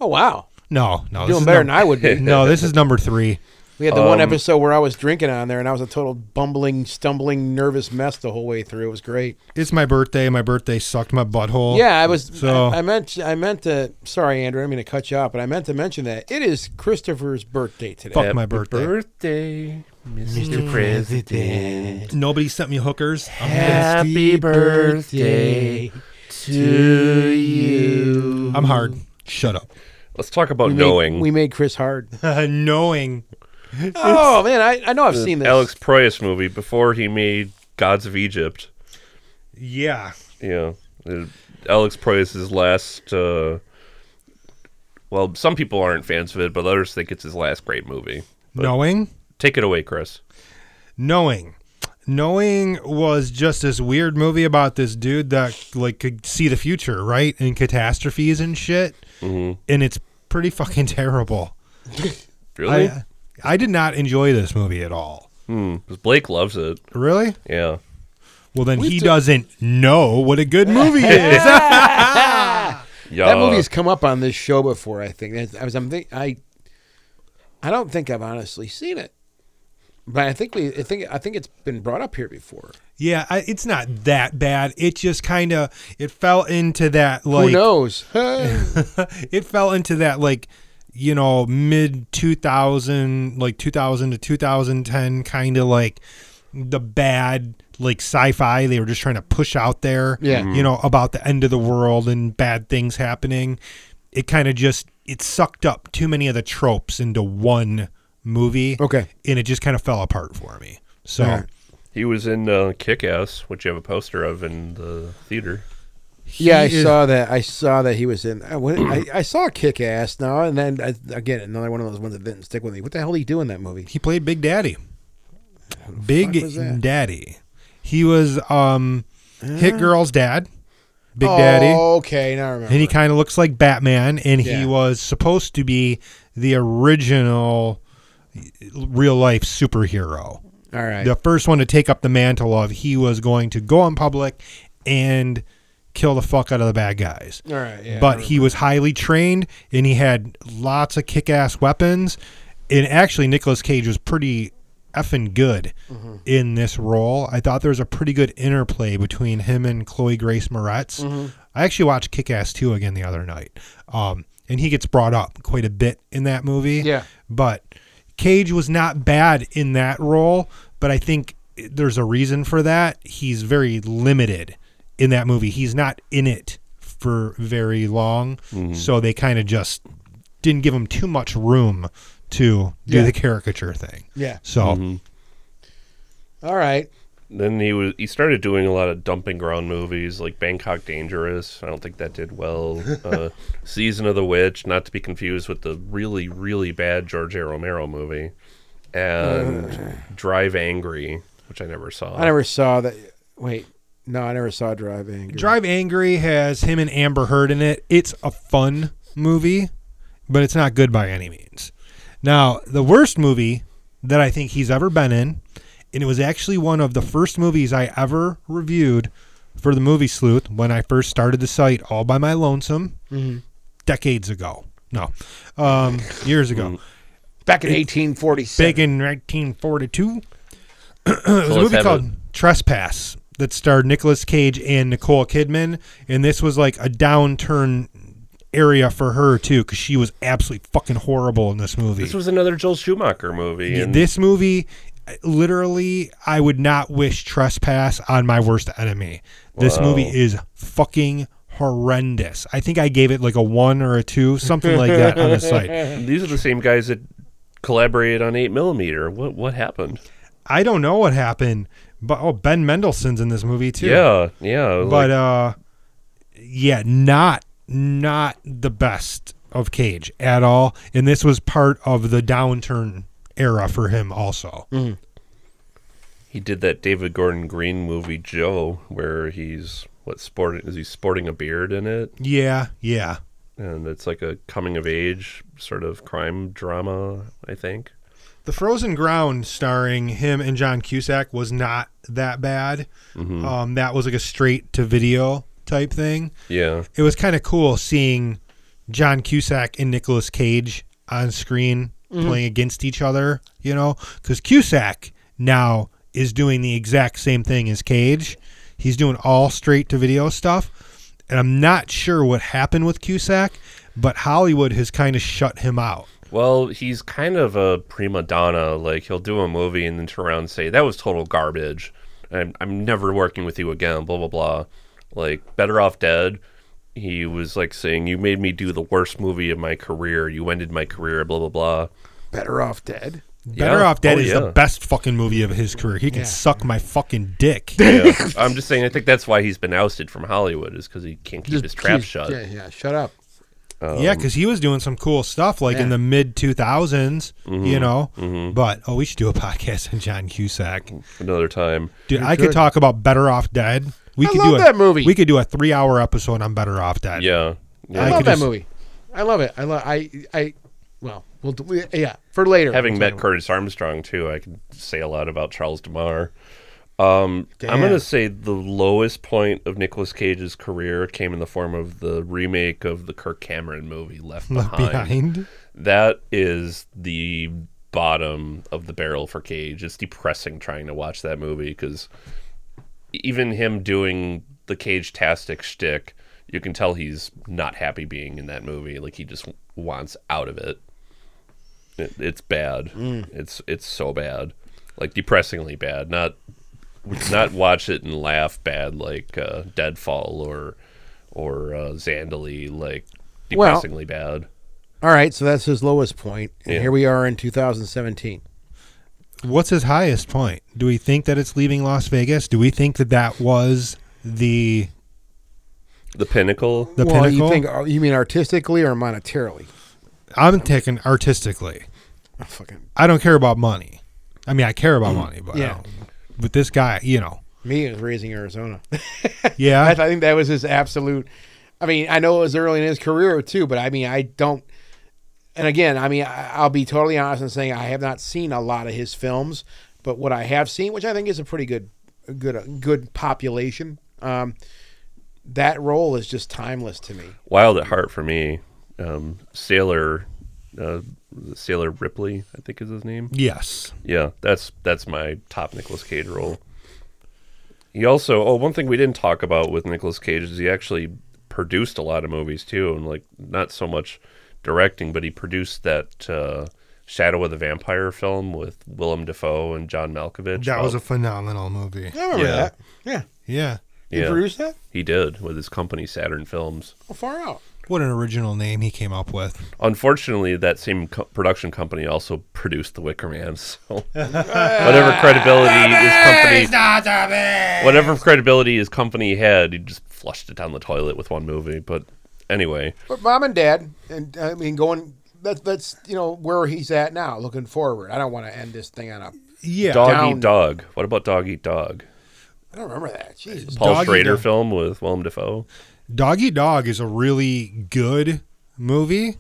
Oh wow, No, no, this doing better num- than I would be. no, this is number three. We had the one Um, episode where I was drinking on there, and I was a total bumbling, stumbling, nervous mess the whole way through. It was great. It's my birthday. My birthday sucked my butthole. Yeah, I was. So- I, I meant. I meant to. Sorry, Andrew. I'm going to cut you off, but I meant to mention that it is Christopher's birthday today. Fuck Happy my birthday. birthday, Mr. President. Nobody sent me hookers. I'm Happy birthday to you. I'm hard. Shut up. Let's talk about We made- knowing. we made Chris hard. Knowing. oh man, I, I know I've seen this. Alex Proyas movie before he made Gods of Egypt. Yeah. Yeah, uh, Alex Proyas' last. Uh, well, some people aren't fans of it, but others think it's his last great movie. But Knowing. Take it away, Chris. Knowing. Knowing was just this weird movie about this dude that like could see the future, right? And catastrophes and shit. Mm-hmm. And it's pretty fucking terrible. Really? I I did not enjoy this movie at all. Hmm. 'cause Blake loves it. Really? Yeah. Well, then We've he d- doesn't know what a good movie is. Yeah. that movie has come up on this show before. I think. That's- I was. I'm think, I. I don't think I've honestly seen it, but I think we. I think. I think it's been brought up here before. yeah, I, it's not that bad. It just kind of it fell into that like Who knows? it fell into that like you know mid 2000 like 2000 to 2010 kind of like the bad like sci-fi they were just trying to push out there Yeah. you know about the end of the world and bad things happening it kind of just it sucked up too many of the tropes into one movie Okay. and it just kind of fell apart for me so All right. He was in uh, Kick Ass, which you have a poster of in the theater. Yeah, I is- saw that. I saw that he was in. I, went, I, I saw Kick Ass now, and then I, again another one of those ones that didn't stick with me. What the hell did he do in that movie? he played big daddy big fuck was that? daddy he was um hit girl's dad big daddy Oh, okay, now I remember. and he kind of looks like Batman, and Yeah. he was supposed to be the original real life superhero. All right. The first one to take up the mantle of he was going to go in public and kill the fuck out of the bad guys. All right. Yeah, but he was highly trained and he had lots of kick ass weapons. And actually, Nicolas Cage was pretty effing good Mm-hmm. in this role. I thought there was a pretty good interplay between him and Chloe Grace Moretz. Mm-hmm. I actually watched Kick Ass 2 again the other night. Um, and he gets brought up quite a bit in that movie. Yeah. But Cage was not bad in that role, but I think there's a reason for that. He's very limited in that movie. He's not in it for very long, so they kind of just didn't give him too much room to do Yeah. the caricature thing. Yeah. So All right. Then he was he started doing a lot of dumping ground movies like Bangkok Dangerous. I don't think that did well. uh, Season of the Witch, not to be confused with the really really bad George A. Romero movie, and Drive Angry, which I never saw. I never saw that. Wait. No, I never saw Drive Angry. Drive Angry has him and Amber Heard in it. It's a fun movie, but it's not good by any means. Now, the worst movie that I think he's ever been in, and it was actually one of the first movies I ever reviewed for the movie sleuth when I first started the site all by my lonesome decades ago. No, um, years ago. Back in 1847. Back in 1942. it was So a movie called a- Trespass that starred Nicolas Cage and Nicole Kidman, and this was like a downturn area for her too, because she was absolutely fucking horrible in this movie. This was another Joel Schumacher movie. And this movie, literally, I would not wish Trespass on my worst enemy. This Wow. movie is fucking horrendous. I think I gave it like a one or a two, something like that on the site. these are the same guys that collaborated on Eight Millimeter. What what happened? I don't know what happened, but oh, Ben Mendelsohn's in this movie too. Yeah, yeah. but like- uh, yeah, not not the best of Cage at all, and this was part of the downturn era for him also. He did that David Gordon Green movie Joe, where he's what sporting is he sporting a beard in it, Yeah, yeah. and it's like a coming of age sort of crime drama, I think. The Frozen Ground, starring him and John Cusack, was not that bad. Um, that was like a straight to video type thing. Yeah, It was kind of cool seeing John Cusack and Nicolas Cage on screen playing against each other. You know, because Cusack now is doing the exact same thing as Cage. He's doing all straight to video stuff, and I'm not sure what happened with Cusack, but Hollywood has kind of shut him out. Well, he's kind of a prima donna. Like he'll do a movie and then turn around and say that was total garbage. I'm I'm never working with you again. Blah blah blah. Like Better Off Dead. He was like saying you made me do the worst movie of my career. You ended my career. Blah blah blah. Better off dead. Better Yeah. Off Dead Oh, is yeah. the best fucking movie of his career. He can Yeah. suck my fucking dick. Yeah. I'm just saying. I think that's why he's been ousted from Hollywood is because he can't keep his trap shut. Yeah, yeah, shut up. Yeah, because he was doing some cool stuff like in the mid 2000s, Mm-hmm. you know. But oh, we should do a podcast on John Cusack, Another time. dude. We I could could. talk about Better Off Dead. We I could love do a, that movie. We could do a three hour episode on Better Off Dead. Yeah. I, yeah. I love that just- movie. I love it. I love. I. I. Well, we'll. Yeah, for later. Having We'll met talk Curtis Armstrong too, I can say a lot about Charles DeMar. Um, I'm gonna say the lowest point of Nicolas Cage's career came in the form of the remake of the Kirk Cameron movie Left, Left Behind. behind. That is the bottom of the barrel for Cage. It's depressing trying to watch that movie because even him doing the Cage tastic shtick, you can tell he's not happy being in that movie. Like he just wants out of it. it it's bad. It's it's so bad, like depressingly bad. Not not watch it and laugh bad like uh, Deadfall or or uh, Zandalee. Like Well- depressingly bad. All right, so that's his lowest point, and Yeah. here we are in 2017. What's his highest point? Do we think that it's leaving Las Vegas? Do we think that that was the The pinnacle. the well, pinnacle? you think uh, you mean artistically or monetarily? I'm taking artistically. Oh, fucking I don't care about money. I mean, I care about money, but I Yeah. Don't- with this guy, you know, me is raising Arizona. yeah, I, I think that was his absolute. I mean, I know it was early in his career too, but I mean, I don't. And again, I mean, I, I'll be totally honest in saying I have not seen a lot of his films, but what I have seen, which I think is a pretty good, good, good population, um, that role is just timeless to me. Wild at Heart for me. Um, Sailor, uh, Sailor Ripley, I think is his name. yes, Yeah, that's that's my top Nicolas Cage role. He also, oh, one thing we didn't talk about with Nicolas Cage is he actually produced a lot of movies too, and like not so much directing, but he produced that uh, Shadow of the Vampire film with Willem Dafoe and John Malkovich. that was a phenomenal movie. I remember Yeah. that. Yeah, Yeah, you yeah, produced that? he did with his company Saturn Films. How far out? What an original name he came up with. Unfortunately, that same co- production company also produced The Wicker Man. So whatever credibility his company, whatever credibility his company had, he just flushed it down the toilet with one movie. But anyway, But mom and dad, and I mean, going. That's that's you know where he's at now, looking forward. I don't want to end this thing on a. Yeah, Dog Down- Eat Dog. What about Dog Eat Dog? I don't remember that. Jesus. Paul Dog Schrader film with Willem Dafoe. Dog Eat Dog is a really good movie.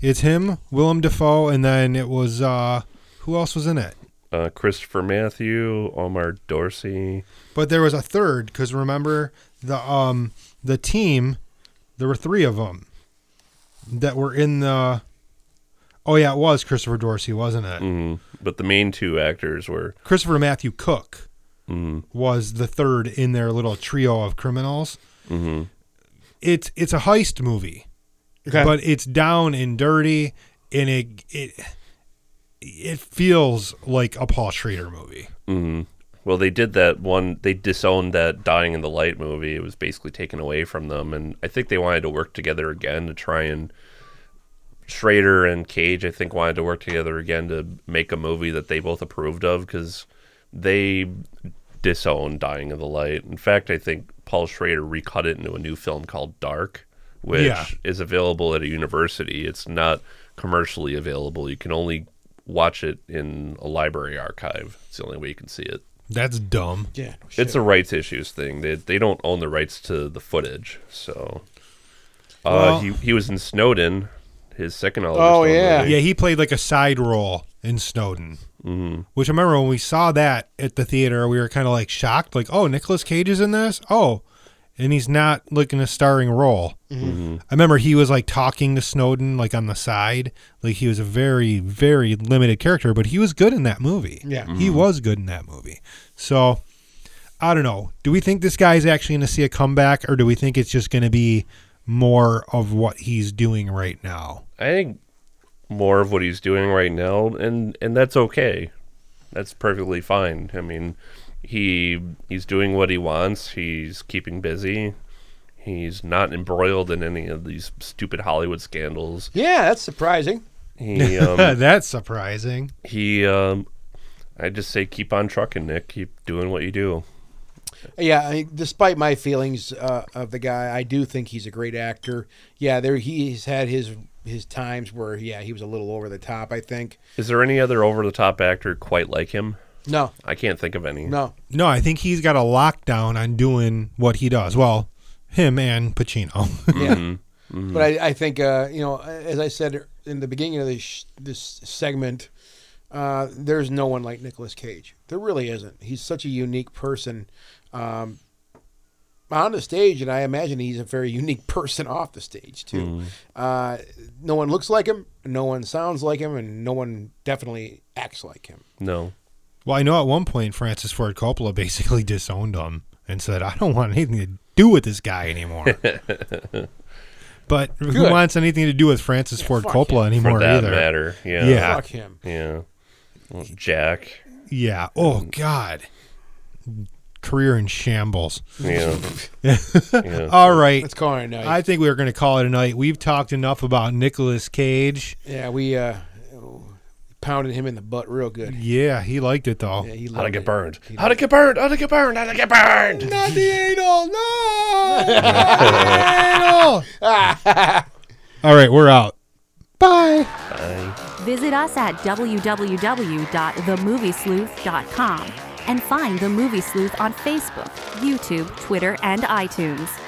It's him, Willem Dafoe, and then it was uh who else was in it? Uh, Christopher Matthew, Omar Dorsey. But there was a third because remember the um the team, there were three of them that were in the. Oh yeah, it was Christopher Dorsey, wasn't it? Mm, but the main two actors were Christopher Matthew Cook mm, was the third in their little trio of criminals. hmm It's it's a heist movie, Okay. but it's down and dirty, and it it it feels like a Paul Schrader movie. hmm Well, they did that one. They disowned that "Dying in the Light" movie. It was basically taken away from them, and I think they wanted to work together again to try and Schrader and Cage. I think wanted to work together again to make a movie that they both approved of because they disowned "Dying in the Light." In fact, I think Paul Schrader recut it into a new film called Dark which Yeah. is available at a university. It's not commercially available. You can only watch it in a library archive. It's the only way you can see it. That's dumb. Yeah, no. It's a rights issues thing. They they don't own the rights to the footage. So, uh, Well- he he was in Snowden, his second Oliver Oh, Stone yeah. movie. Yeah, he played like a side role in Snowden. Mm-hmm. Which I remember when we saw that at the theater, we were kind of like shocked, like, "Oh, Nicolas Cage is in this." Oh, and he's not like in a starring role. Mm-hmm. Mm-hmm. I remember he was like talking to Snowden like on the side, like he was a very very limited character, but he was good in that movie. Yeah. Mm-hmm. he was good in that movie. So I don't know. Do we think this guy's actually going to see a comeback, or do we think it's just going to be more of what he's doing right now? I think more of what he's doing right now, and and that's okay. That's perfectly fine. I mean, he he's doing what he wants. He's keeping busy. He's not embroiled in any of these stupid Hollywood scandals. yeah, that's surprising. He um, That's surprising. he um, I just say keep on trucking, Nick. Keep doing what you do. Yeah, I mean, despite my feelings uh, of the guy, I do think he's a great actor. Yeah, there he's had his his times where yeah he was a little over the top. I think. Is there any other over the top actor quite like him? No, I can't think of any. no. No, I think he's got a lockdown on doing what he does. Well, him and Pacino. Yeah. But I, I think, uh, you know, as I said in the beginning of this, this segment, uh, there's no one like Nicolas Cage. There really isn't. He's such a unique person um, on the stage, and I imagine he's a very unique person off the stage, too. Uh, no one looks like him, no one sounds like him, and no one definitely acts like him. No. well, I know at one point Francis Ford Coppola basically disowned him and said, "I don't want anything to do with this guy anymore." but who wants anything to do with Francis Ford Coppola him. anymore For that either? matter. Yeah. Yeah. Fuck him. Yeah. Well, Jack. Yeah. Oh God. Career in shambles. Yeah. yeah. All right. Let's call it a night. I think we are going to call it a night. We've talked enough about Nicolas Cage. yeah, we uh, pounded him in the butt real good. Yeah, he liked it though. Yeah, he How'd loved I get burned? He How'd I get burned? How'd I get burned? How'd I get burned? Not the anal, no. Not the anal. All right, we're out. Bye. Visit us at www.themoviesleuth.com and find The Movie Sleuth on Facebook, YouTube, Twitter, and iTunes.